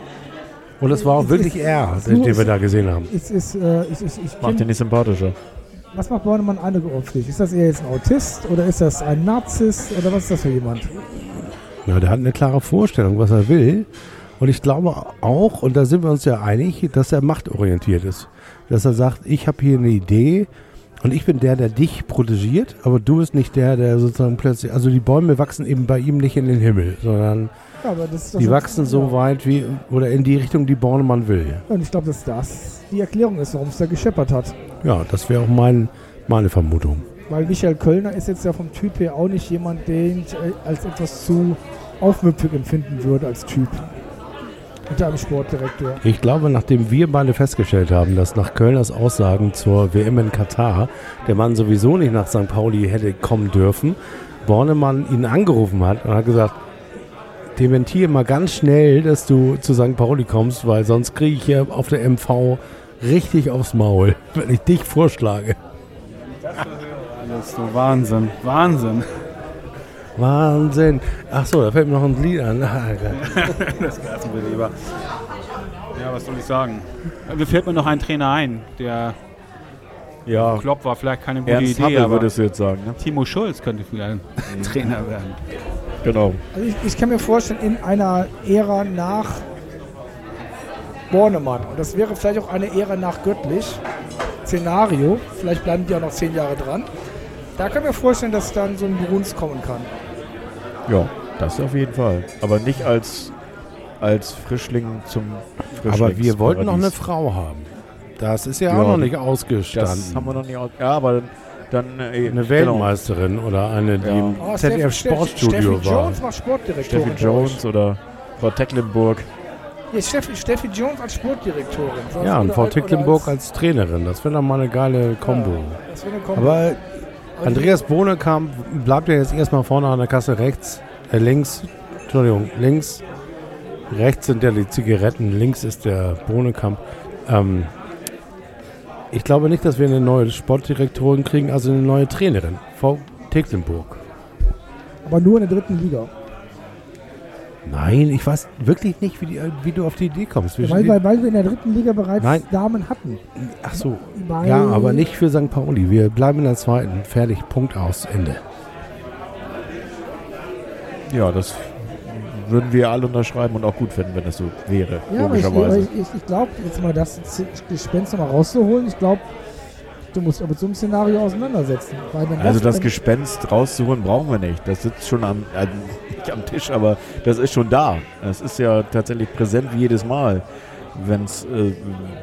und das war auch Es wirklich er, es den, wir da gesehen haben. ist, ist, äh, ist, ist, ich Macht den nicht sympathischer. was macht Bornemann eindrucksvoll? Ist das eher jetzt ein Autist oder ist das ein Narzisst oder was ist das für jemand? Ja, der hat eine klare Vorstellung, was er will. Und ich glaube auch, und da sind wir uns ja einig, dass er machtorientiert ist. Dass er sagt, ich habe hier eine Idee und ich bin der, der dich protegiert, aber du bist nicht der, der sozusagen plötzlich, also die Bäume wachsen eben bei ihm nicht in den Himmel, sondern Ja, die wachsen so weit wie, oder in die Richtung, die Bornemann will. Und ich glaube, dass das die Erklärung ist, warum es da gescheppert hat. Ja, das wäre auch mein, meine Vermutung. Weil Michael Kölner ist jetzt ja vom Typ her auch nicht jemand, den ich äh, als etwas zu aufmüpfig empfinden würde als Typ. Unter einem Sportdirektor. Ich glaube, nachdem wir beide festgestellt haben, dass nach Kölners Aussagen zur WM in Katar der Mann sowieso nicht nach St. Pauli hätte kommen dürfen, Bornemann ihn angerufen hat und hat gesagt, dementiere mal ganz schnell, dass du zu St. Pauli kommst, weil sonst kriege ich hier auf der MV richtig aufs Maul, wenn ich dich vorschlage. Alles so Wahnsinn, Wahnsinn. Wahnsinn. Ach so, da fällt mir noch ein Lied an. [laughs] Ah, geil. Das lieber. Ja, was soll ich sagen? Mir fällt mir noch ein Trainer ein, der Ja, Klopp war vielleicht keine gute Ernst Idee, Happel aber würdest du jetzt sagen, ne? Timo Schulz könnte vielleicht Trainer werden. Genau. Also ich, ich kann mir vorstellen, in einer Ära nach Bornemann, und das wäre vielleicht auch eine Ära nach Göttlich, Szenario, vielleicht bleiben die auch noch zehn Jahre dran, da kann ich mir vorstellen, dass dann so ein Bruns kommen kann. Ja, das auf jeden Fall. Aber nicht als, als Frischling zum Frischling. Aber wir wollten noch eine Frau haben. Das ist ja, Ja, auch noch nicht ausgestanden. Das haben wir noch nicht aus. Ja, aber dann. äh, eine genau. Weltmeisterin oder eine, die Ja. im Oh, ZDF Steffi- Sportstudio Steffi war. Jones war Sportdirektorin. Steffi. Jones oder Frau Tecklenburg. Ja, Steffi, Steffi Jones als Sportdirektorin. Sonst Ja, und Frau als- oder Ticklenburg als Trainerin. Das wäre doch mal eine geile Kombo. Ja, das wäre eine Kombo. Aber Andreas Bohnekamp bleibt ja jetzt erstmal vorne an der Kasse rechts, äh, links, Entschuldigung, links. Rechts sind ja die Zigaretten, links ist der Bohnekamp. Ähm, ich glaube nicht, dass wir eine neue Sportdirektorin kriegen, also eine neue Trainerin, Frau Tecklenburg. Aber nur in der dritten Liga. Nein, ich weiß wirklich nicht, wie, die, wie du auf die Idee kommst. Wir Weil, weil, weil wir in der dritten Liga bereits Nein. Damen hatten. Ach so, Weil ja, aber nicht für St. Pauli. Wir bleiben in der zweiten. Fertig, Punkt aus, Ende. Ja, das würden wir alle unterschreiben und auch gut finden, wenn das so wäre. Ja, aber ich, aber logischerweise. ich, ich, ich glaube, jetzt mal das Gespenst nochmal rauszuholen, ich glaube, du musst aber einem Szenario auseinandersetzen. Also das Gespenst rauszuholen brauchen wir nicht. Das sitzt schon am, äh, nicht am Tisch, aber das ist schon da. Das ist ja tatsächlich präsent wie jedes Mal, wenn's, äh,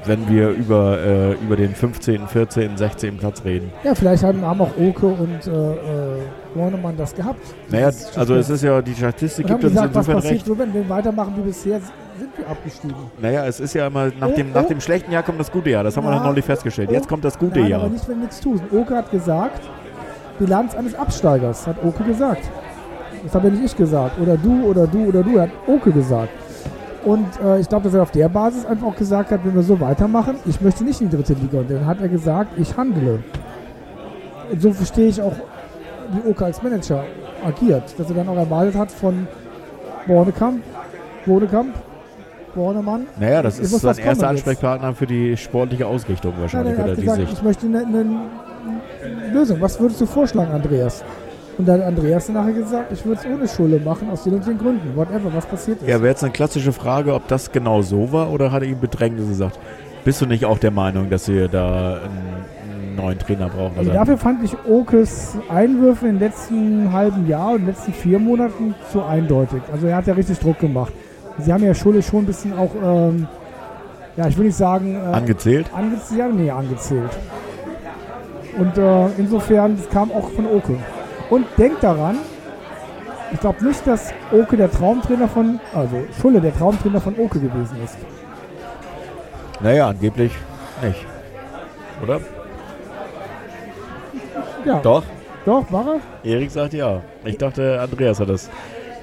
wenn wir über, äh, über den 15., 14., 16. Platz reden. Ja, vielleicht haben, haben auch Oke und äh, äh, Bornemann das gehabt. Naja, Das also es ist ja, die Statistik gibt uns gesagt, was insofern passiert, recht. wenn wir weitermachen wie bisher, sind wir abgestiegen. Naja, es ist ja immer, nach Oh, dem, nach oh. dem schlechten Jahr kommt das gute Jahr. Das haben wir Ja. doch neulich festgestellt. Jetzt kommt das gute Nein, Jahr. aber nicht, wenn wir nichts tun. Oke hat gesagt, Bilanz eines Absteigers, hat Oke gesagt. Das habe ja nicht ich gesagt. Oder du, oder du, oder du, hat Oke gesagt. Und äh, ich glaube, dass er auf der Basis einfach auch gesagt hat, wenn wir so weitermachen, ich möchte nicht in die dritte Liga. Und dann hat er gesagt, ich handle. Und so verstehe ich auch, wie Oke als Manager agiert. Dass er dann auch erwartet hat von Bornekamp, Bodekamp, Bornemann, Naja, das ist sein erster kommen jetzt. Ansprechpartner für die sportliche Ausrichtung wahrscheinlich, er oder hat gesagt, ich möchte eine, eine Lösung. Was würdest du vorschlagen, Andreas? Und dann hat Andreas nachher gesagt, ich würde es ohne Schule machen, aus den und den Gründen. Whatever, was passiert ist. Ja, wäre jetzt eine klassische Frage, ob das genau so war oder hat er ihm bedrängt und gesagt, bist du nicht auch der Meinung, dass wir da einen, neuen Trainer brauchen? also dafür fand ich Okes Einwürfe in den letzten halben Jahr und letzten vier Monaten zu eindeutig. Also er hat ja richtig Druck gemacht. Sie haben ja Schule schon ein bisschen auch, ähm, ja, ich will nicht sagen, äh, angezählt? angezählt, ja, nee, angezählt. Und äh, insofern, das kam auch von Oke. Und denkt daran, ich glaube nicht, dass Oke der Traumtrainer von, also Schulle der Traumtrainer von Oke gewesen ist. Naja, angeblich nicht. Oder? Ja, Doch. doch, war er? Erik sagt ja. Ich dachte, Andreas hat das,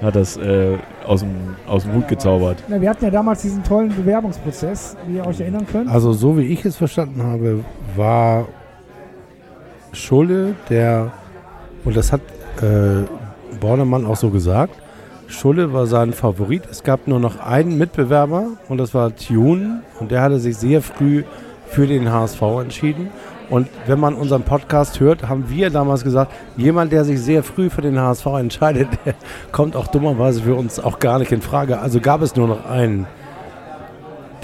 hat das äh, aus, dem, aus dem Hut gezaubert. Na, wir hatten ja damals diesen tollen Bewerbungsprozess, wie ihr euch erinnern könnt. Also so wie ich es verstanden habe, war Schulle der, und das hat äh, Bornemann auch so gesagt, Schulle war sein Favorit. Es gab nur noch einen Mitbewerber und das war Tune und der hatte sich sehr früh für den HSV entschieden. Und wenn man unseren Podcast hört, haben wir damals gesagt, jemand, der sich sehr früh für den HSV entscheidet, [laughs] der kommt auch dummerweise für uns auch gar nicht in Frage. Also gab es nur noch einen,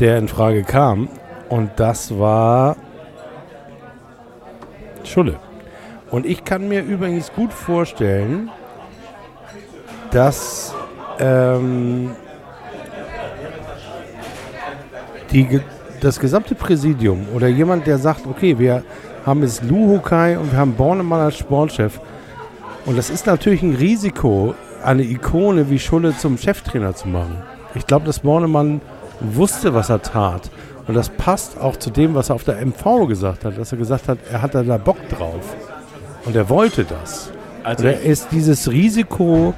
der in Frage kam. Und das war Schulle. Und ich kann mir übrigens gut vorstellen, dass ähm, die, das gesamte Präsidium oder jemand, der sagt, okay, wir haben jetzt Luhukai und wir haben Bornemann als Sportchef. Und das ist natürlich ein Risiko, eine Ikone wie Schulle zum Cheftrainer zu machen. Ich glaube, dass Bornemann wusste, was er tat. Und das passt auch zu dem, was er auf der MV gesagt hat, dass er gesagt hat, er hatte da Bock drauf. Und er wollte das. Also Und er ist dieses Risiko,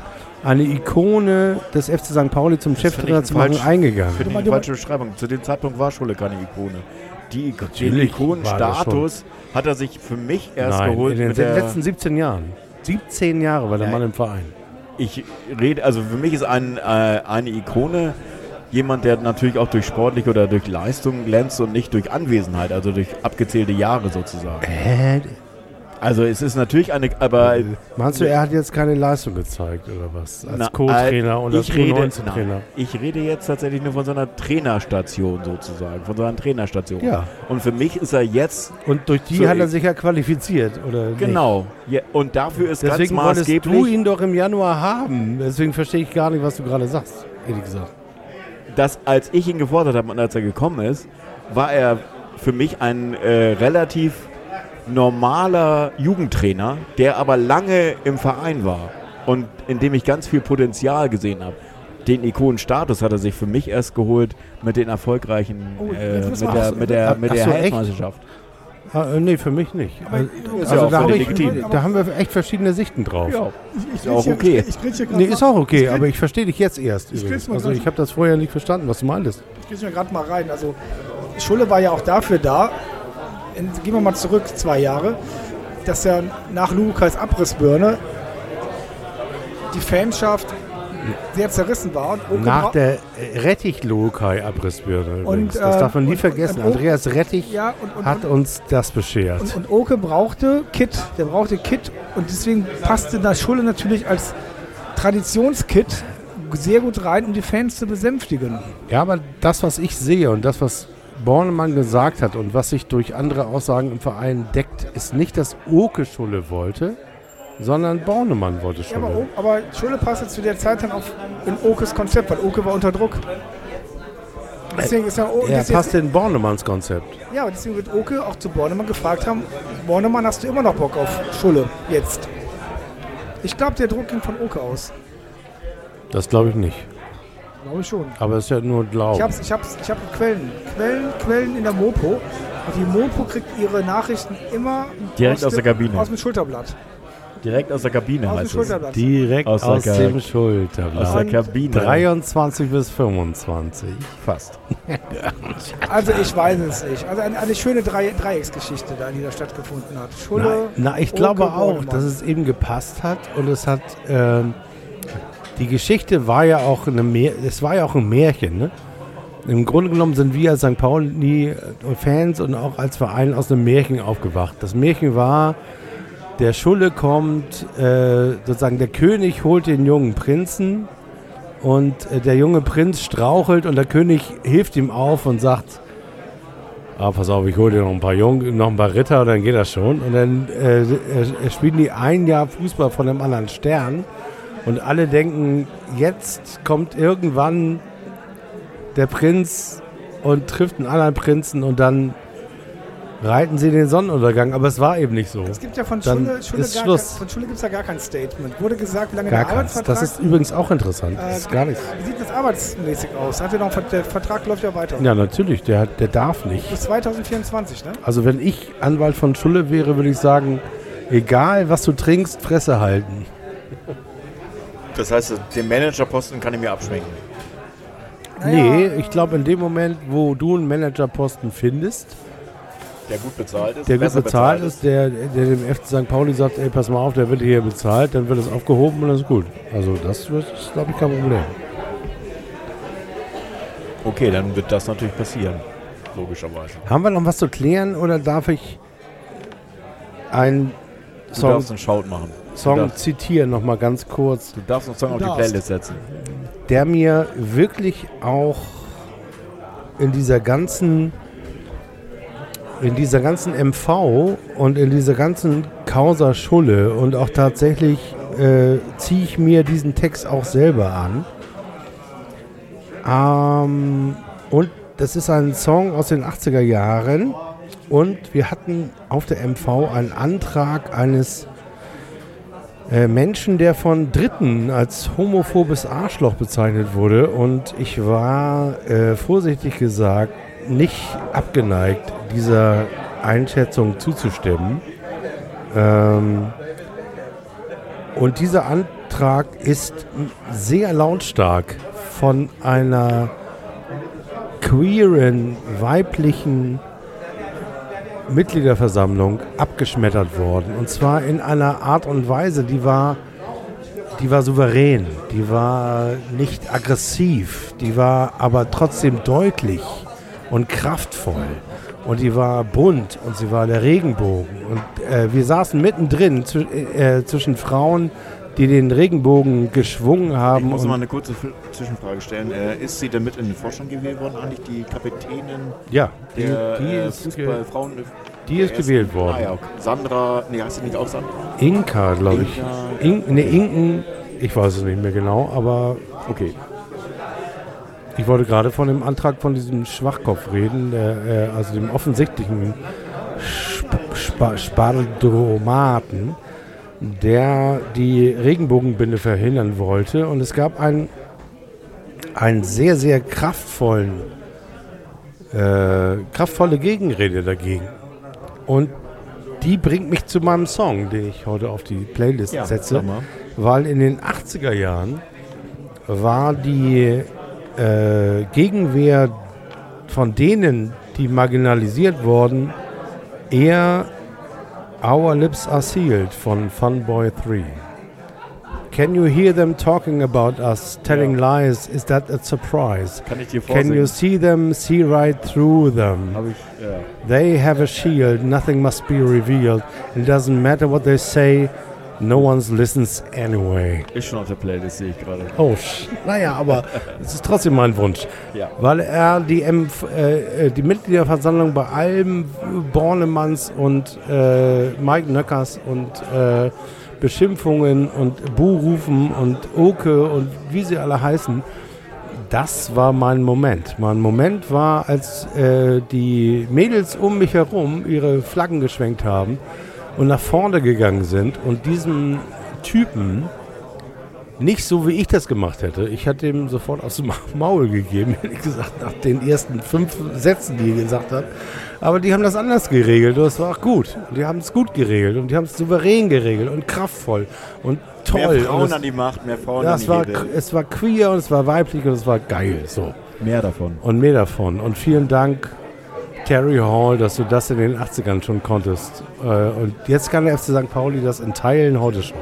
eine Ikone des FC St. Pauli zum Cheftrainer zu machen, falsch. eingegangen. Finde ich Du eine meinst- falsche Beschreibung. Zu dem Zeitpunkt war Schulle keine Ikone. Die, den Ikonenstatus hat er sich für mich erst Nein, geholt in den mit der, letzten 17 Jahren. 17 Jahre war der Ja. Mann im Verein. Ich rede, also für mich ist ein, äh, eine Ikone jemand, der natürlich auch durch sportliche oder durch Leistung glänzt und nicht durch Anwesenheit, also durch abgezählte Jahre sozusagen. Hä? Also es ist natürlich eine, aber Meinst du, er hat jetzt keine Leistung gezeigt oder was? Als Co-Trainer und als ich rede, U19-Trainer. nein, ich rede jetzt tatsächlich nur von so einer Trainerstation sozusagen, von so einer Trainerstation. Ja. Und für mich ist er jetzt Und durch die So, hat er ich- sich ja qualifiziert, oder? genau. Ja, und dafür ist Deswegen ganz wolltest maßgeblich, du ihn doch im Januar haben. Deswegen verstehe ich gar nicht, was du gerade sagst, ehrlich gesagt. dass als ich ihn gefordert habe und als er gekommen ist, war er für mich ein äh, relativ normaler Jugendtrainer, der aber lange im Verein war und in dem ich ganz viel Potenzial gesehen habe. Den Ikonenstatus hat er sich für mich erst geholt mit den erfolgreichen, Oh, äh, mit der, mit der, mit der so. Ah, äh, nee, für mich nicht. Also, also ja da, hab ich, da haben wir echt verschiedene Sichten drauf. Ja, Ich, ist auch okay. Ich, ich, ich, Nee, ist auch okay, aber ich verstehe dich jetzt erst Ich übrigens. krieg's Also ich habe das vorher nicht verstanden, was du meintest. Ich gehe mir gerade mal rein. Also Schulle war ja auch dafür da, gehen wir mal zurück zwei Jahre, dass ja nach Lukas Abrissbirne die Fanschaft sehr zerrissen war. Und Oke Nach der äh, Rettich-Lokai-Abrissbirne übrigens. Und, das äh, darf man nie und- vergessen. und- und- Andreas Rettich ja, und, und, hat und, uns das beschert. und, und Oke brauchte Kit. Der brauchte Kit und deswegen passte da Schulle natürlich als Traditionskit sehr gut rein, um die Fans zu besänftigen. Ja, aber das, was ich sehe und das, was Bornemann gesagt hat und was sich durch andere Aussagen im Verein deckt, ist nicht, dass Oke Schulle wollte, sondern Bornemann wollte Ja, aber, Schulle. Aber Schulle passte zu der Zeit dann auf in Okes Konzept, weil Oke war unter Druck. Deswegen ist ja, er passt in Bornemanns Konzept. Ja, aber deswegen wird Oke auch zu Bornemann gefragt haben, Bornemann, hast du immer noch Bock auf Schulle jetzt? Ich glaube, der Druck ging von Oke aus. Das glaube ich nicht. Glaube ich schon. Aber es ist ja nur Ich Glauben. hab's, ich hab's, ich habe Quellen. Quellen, Quellen in der Mopo. Und die Mopo kriegt ihre Nachrichten immer Direkt aus dem- der Kabine. Aus dem Schulterblatt. Direkt aus der Kabine Aus dem heißt es. Schulterblatt. Direkt Aus aus, dem Schulterblatt. Aus der Kabine. 23 bis 25. Fast. [laughs] Also ich weiß es nicht. Also eine, eine schöne Drei Dreiecksgeschichte da, die da stattgefunden hat. Na, Schulle. na, ich Oke, glaube auch, dass es eben gepasst hat und es hat. Ähm, die Geschichte war ja auch eine Mär es war ja auch ein Märchen. Ne? Im Grunde genommen sind wir als St. Pauli Fans und auch als Verein aus einem Märchen aufgewacht. Das Märchen war, der Schulle kommt, äh, sozusagen der König holt den jungen Prinzen und äh, der junge Prinz strauchelt und der König hilft ihm auf und sagt, ah, pass auf, ich hole dir noch ein paar Jungen, noch ein paar Ritter, dann geht das schon. Und dann äh, äh, spielen die ein Jahr Fußball von einem anderen Stern und alle denken, jetzt kommt irgendwann der Prinz und trifft einen anderen Prinzen und dann reiten sie den Sonnenuntergang. Aber es war eben nicht so. Es gibt ja von Dann ist Schluss. Kein, von Schulle gibt es ja gar kein Statement. Wurde gesagt, wie lange Gar der keins. Arbeitsvertrag Das ist übrigens auch interessant. Das ist gar nichts. Wie sieht das arbeitsmäßig aus? Hat er noch, der Vertrag läuft ja weiter. Ja, natürlich, der, der darf nicht. Bis 2024, ne? Also wenn ich Anwalt von Schulle wäre, würde ich sagen, egal was du trinkst, Fresse halten. Das heißt, den Managerposten kann ich mir abschminken. Nee, ich glaube in dem Moment, wo du einen Managerposten findest, Der gut bezahlt ist. der gut besser bezahlt ist, der, der dem FC St. Pauli sagt, ey, pass mal auf, der wird hier bezahlt, dann wird es aufgehoben und das ist gut. Also das wird, ist, glaube ich, kein Problem. Okay, dann wird das natürlich passieren. Logischerweise. Haben wir noch was zu klären oder darf ich einen Du Song, darfst einen Shout machen. Song darfst, zitieren, noch mal ganz kurz, du darfst einen Song auf die. Playlist setzen. der mir wirklich auch in dieser ganzen in dieser ganzen MV und in dieser ganzen Causa Schulle und auch tatsächlich äh, ziehe ich mir diesen Text auch selber an. Ähm, und das ist ein Song aus den 80er Jahren und wir hatten auf der MV einen Antrag eines äh, Menschen, der von Dritten als homophobes Arschloch bezeichnet wurde. Und ich war, äh, vorsichtig gesagt, nicht abgeneigt, dieser Einschätzung zuzustimmen. Ähm, und dieser Antrag ist sehr lautstark von einer queeren, weiblichen Mitgliederversammlung abgeschmettert worden. Und zwar in einer Art und Weise, die war, die war souverän, die war nicht aggressiv, die war aber trotzdem deutlich und kraftvoll. Und die war bunt und sie war der Regenbogen. Und äh, wir saßen mittendrin zw äh, zwischen Frauen, die den Regenbogen geschwungen Ich haben. muss und- mal eine kurze Zwischenfrage stellen. Äh, ist sie denn mit in den Vorstand gewählt worden, eigentlich die Kapitänin ja, die, der die, äh, ist, Fußballfrauen? die ist gewählt Ah worden. ja, okay. Sandra, nee, heißt sie nicht auch Sandra? Inka, glaube ich. Inka. In, ne, Inken, ich weiß es nicht mehr genau, aber Okay. Ich wollte gerade von dem Antrag von diesem Schwachkopf reden, der, äh, also dem offensichtlichen Sp Sp Spardromaten, der die Regenbogenbinde verhindern wollte. Und es gab einen, einen sehr, sehr kraftvollen, äh, kraftvolle Gegenrede dagegen. Und die bringt mich zu meinem Song, den ich heute auf die Playlist Ja, setze. Weil in den 80er Jahren war die äh, Gegenwehr von denen, die marginalisiert wurden, eher Our Lips Are Sealed von Funboy 3. Can you hear them talking about us, telling lies? Is that a surprise? Kann ich dir Can you see them, see right through them? Ich. They have a shield, nothing must be revealed. It doesn't matter what they say, no one listens anyway. Ist schon auf der Playlist, sehe ich gerade. Oh, sch- naja, aber es ist trotzdem mein Wunsch. Ja. Weil er die, Empf äh, äh, die Mitgliederversammlung bei allem Bornemanns und äh, Mike Nöckers und äh, Beschimpfungen und Buhrufen und Oke und wie sie alle heißen, das war mein Moment. Mein Moment war, als äh, die Mädels um mich herum ihre Flaggen geschwenkt haben und nach vorne gegangen sind und diesem Typen nicht so, wie ich das gemacht hätte. Ich hatte ihm sofort aus dem [laughs] Maul gegeben, ehrlich gesagt, nach den ersten fünf Sätzen, die er gesagt hat. Aber die haben das anders geregelt und das war auch gut. Die haben es gut geregelt und die haben es souverän geregelt und kraftvoll und toll. Mehr Frauen es, an die Macht, mehr Frauen ja, an es, die war, Rede. es war queer und es war weiblich und es war geil. So. Mehr davon. Und mehr davon. Und vielen Dank, Terry Hall, dass du das in den 80ern schon konntest. Äh, Und jetzt kann der FC St. Pauli das in Teilen heute schon.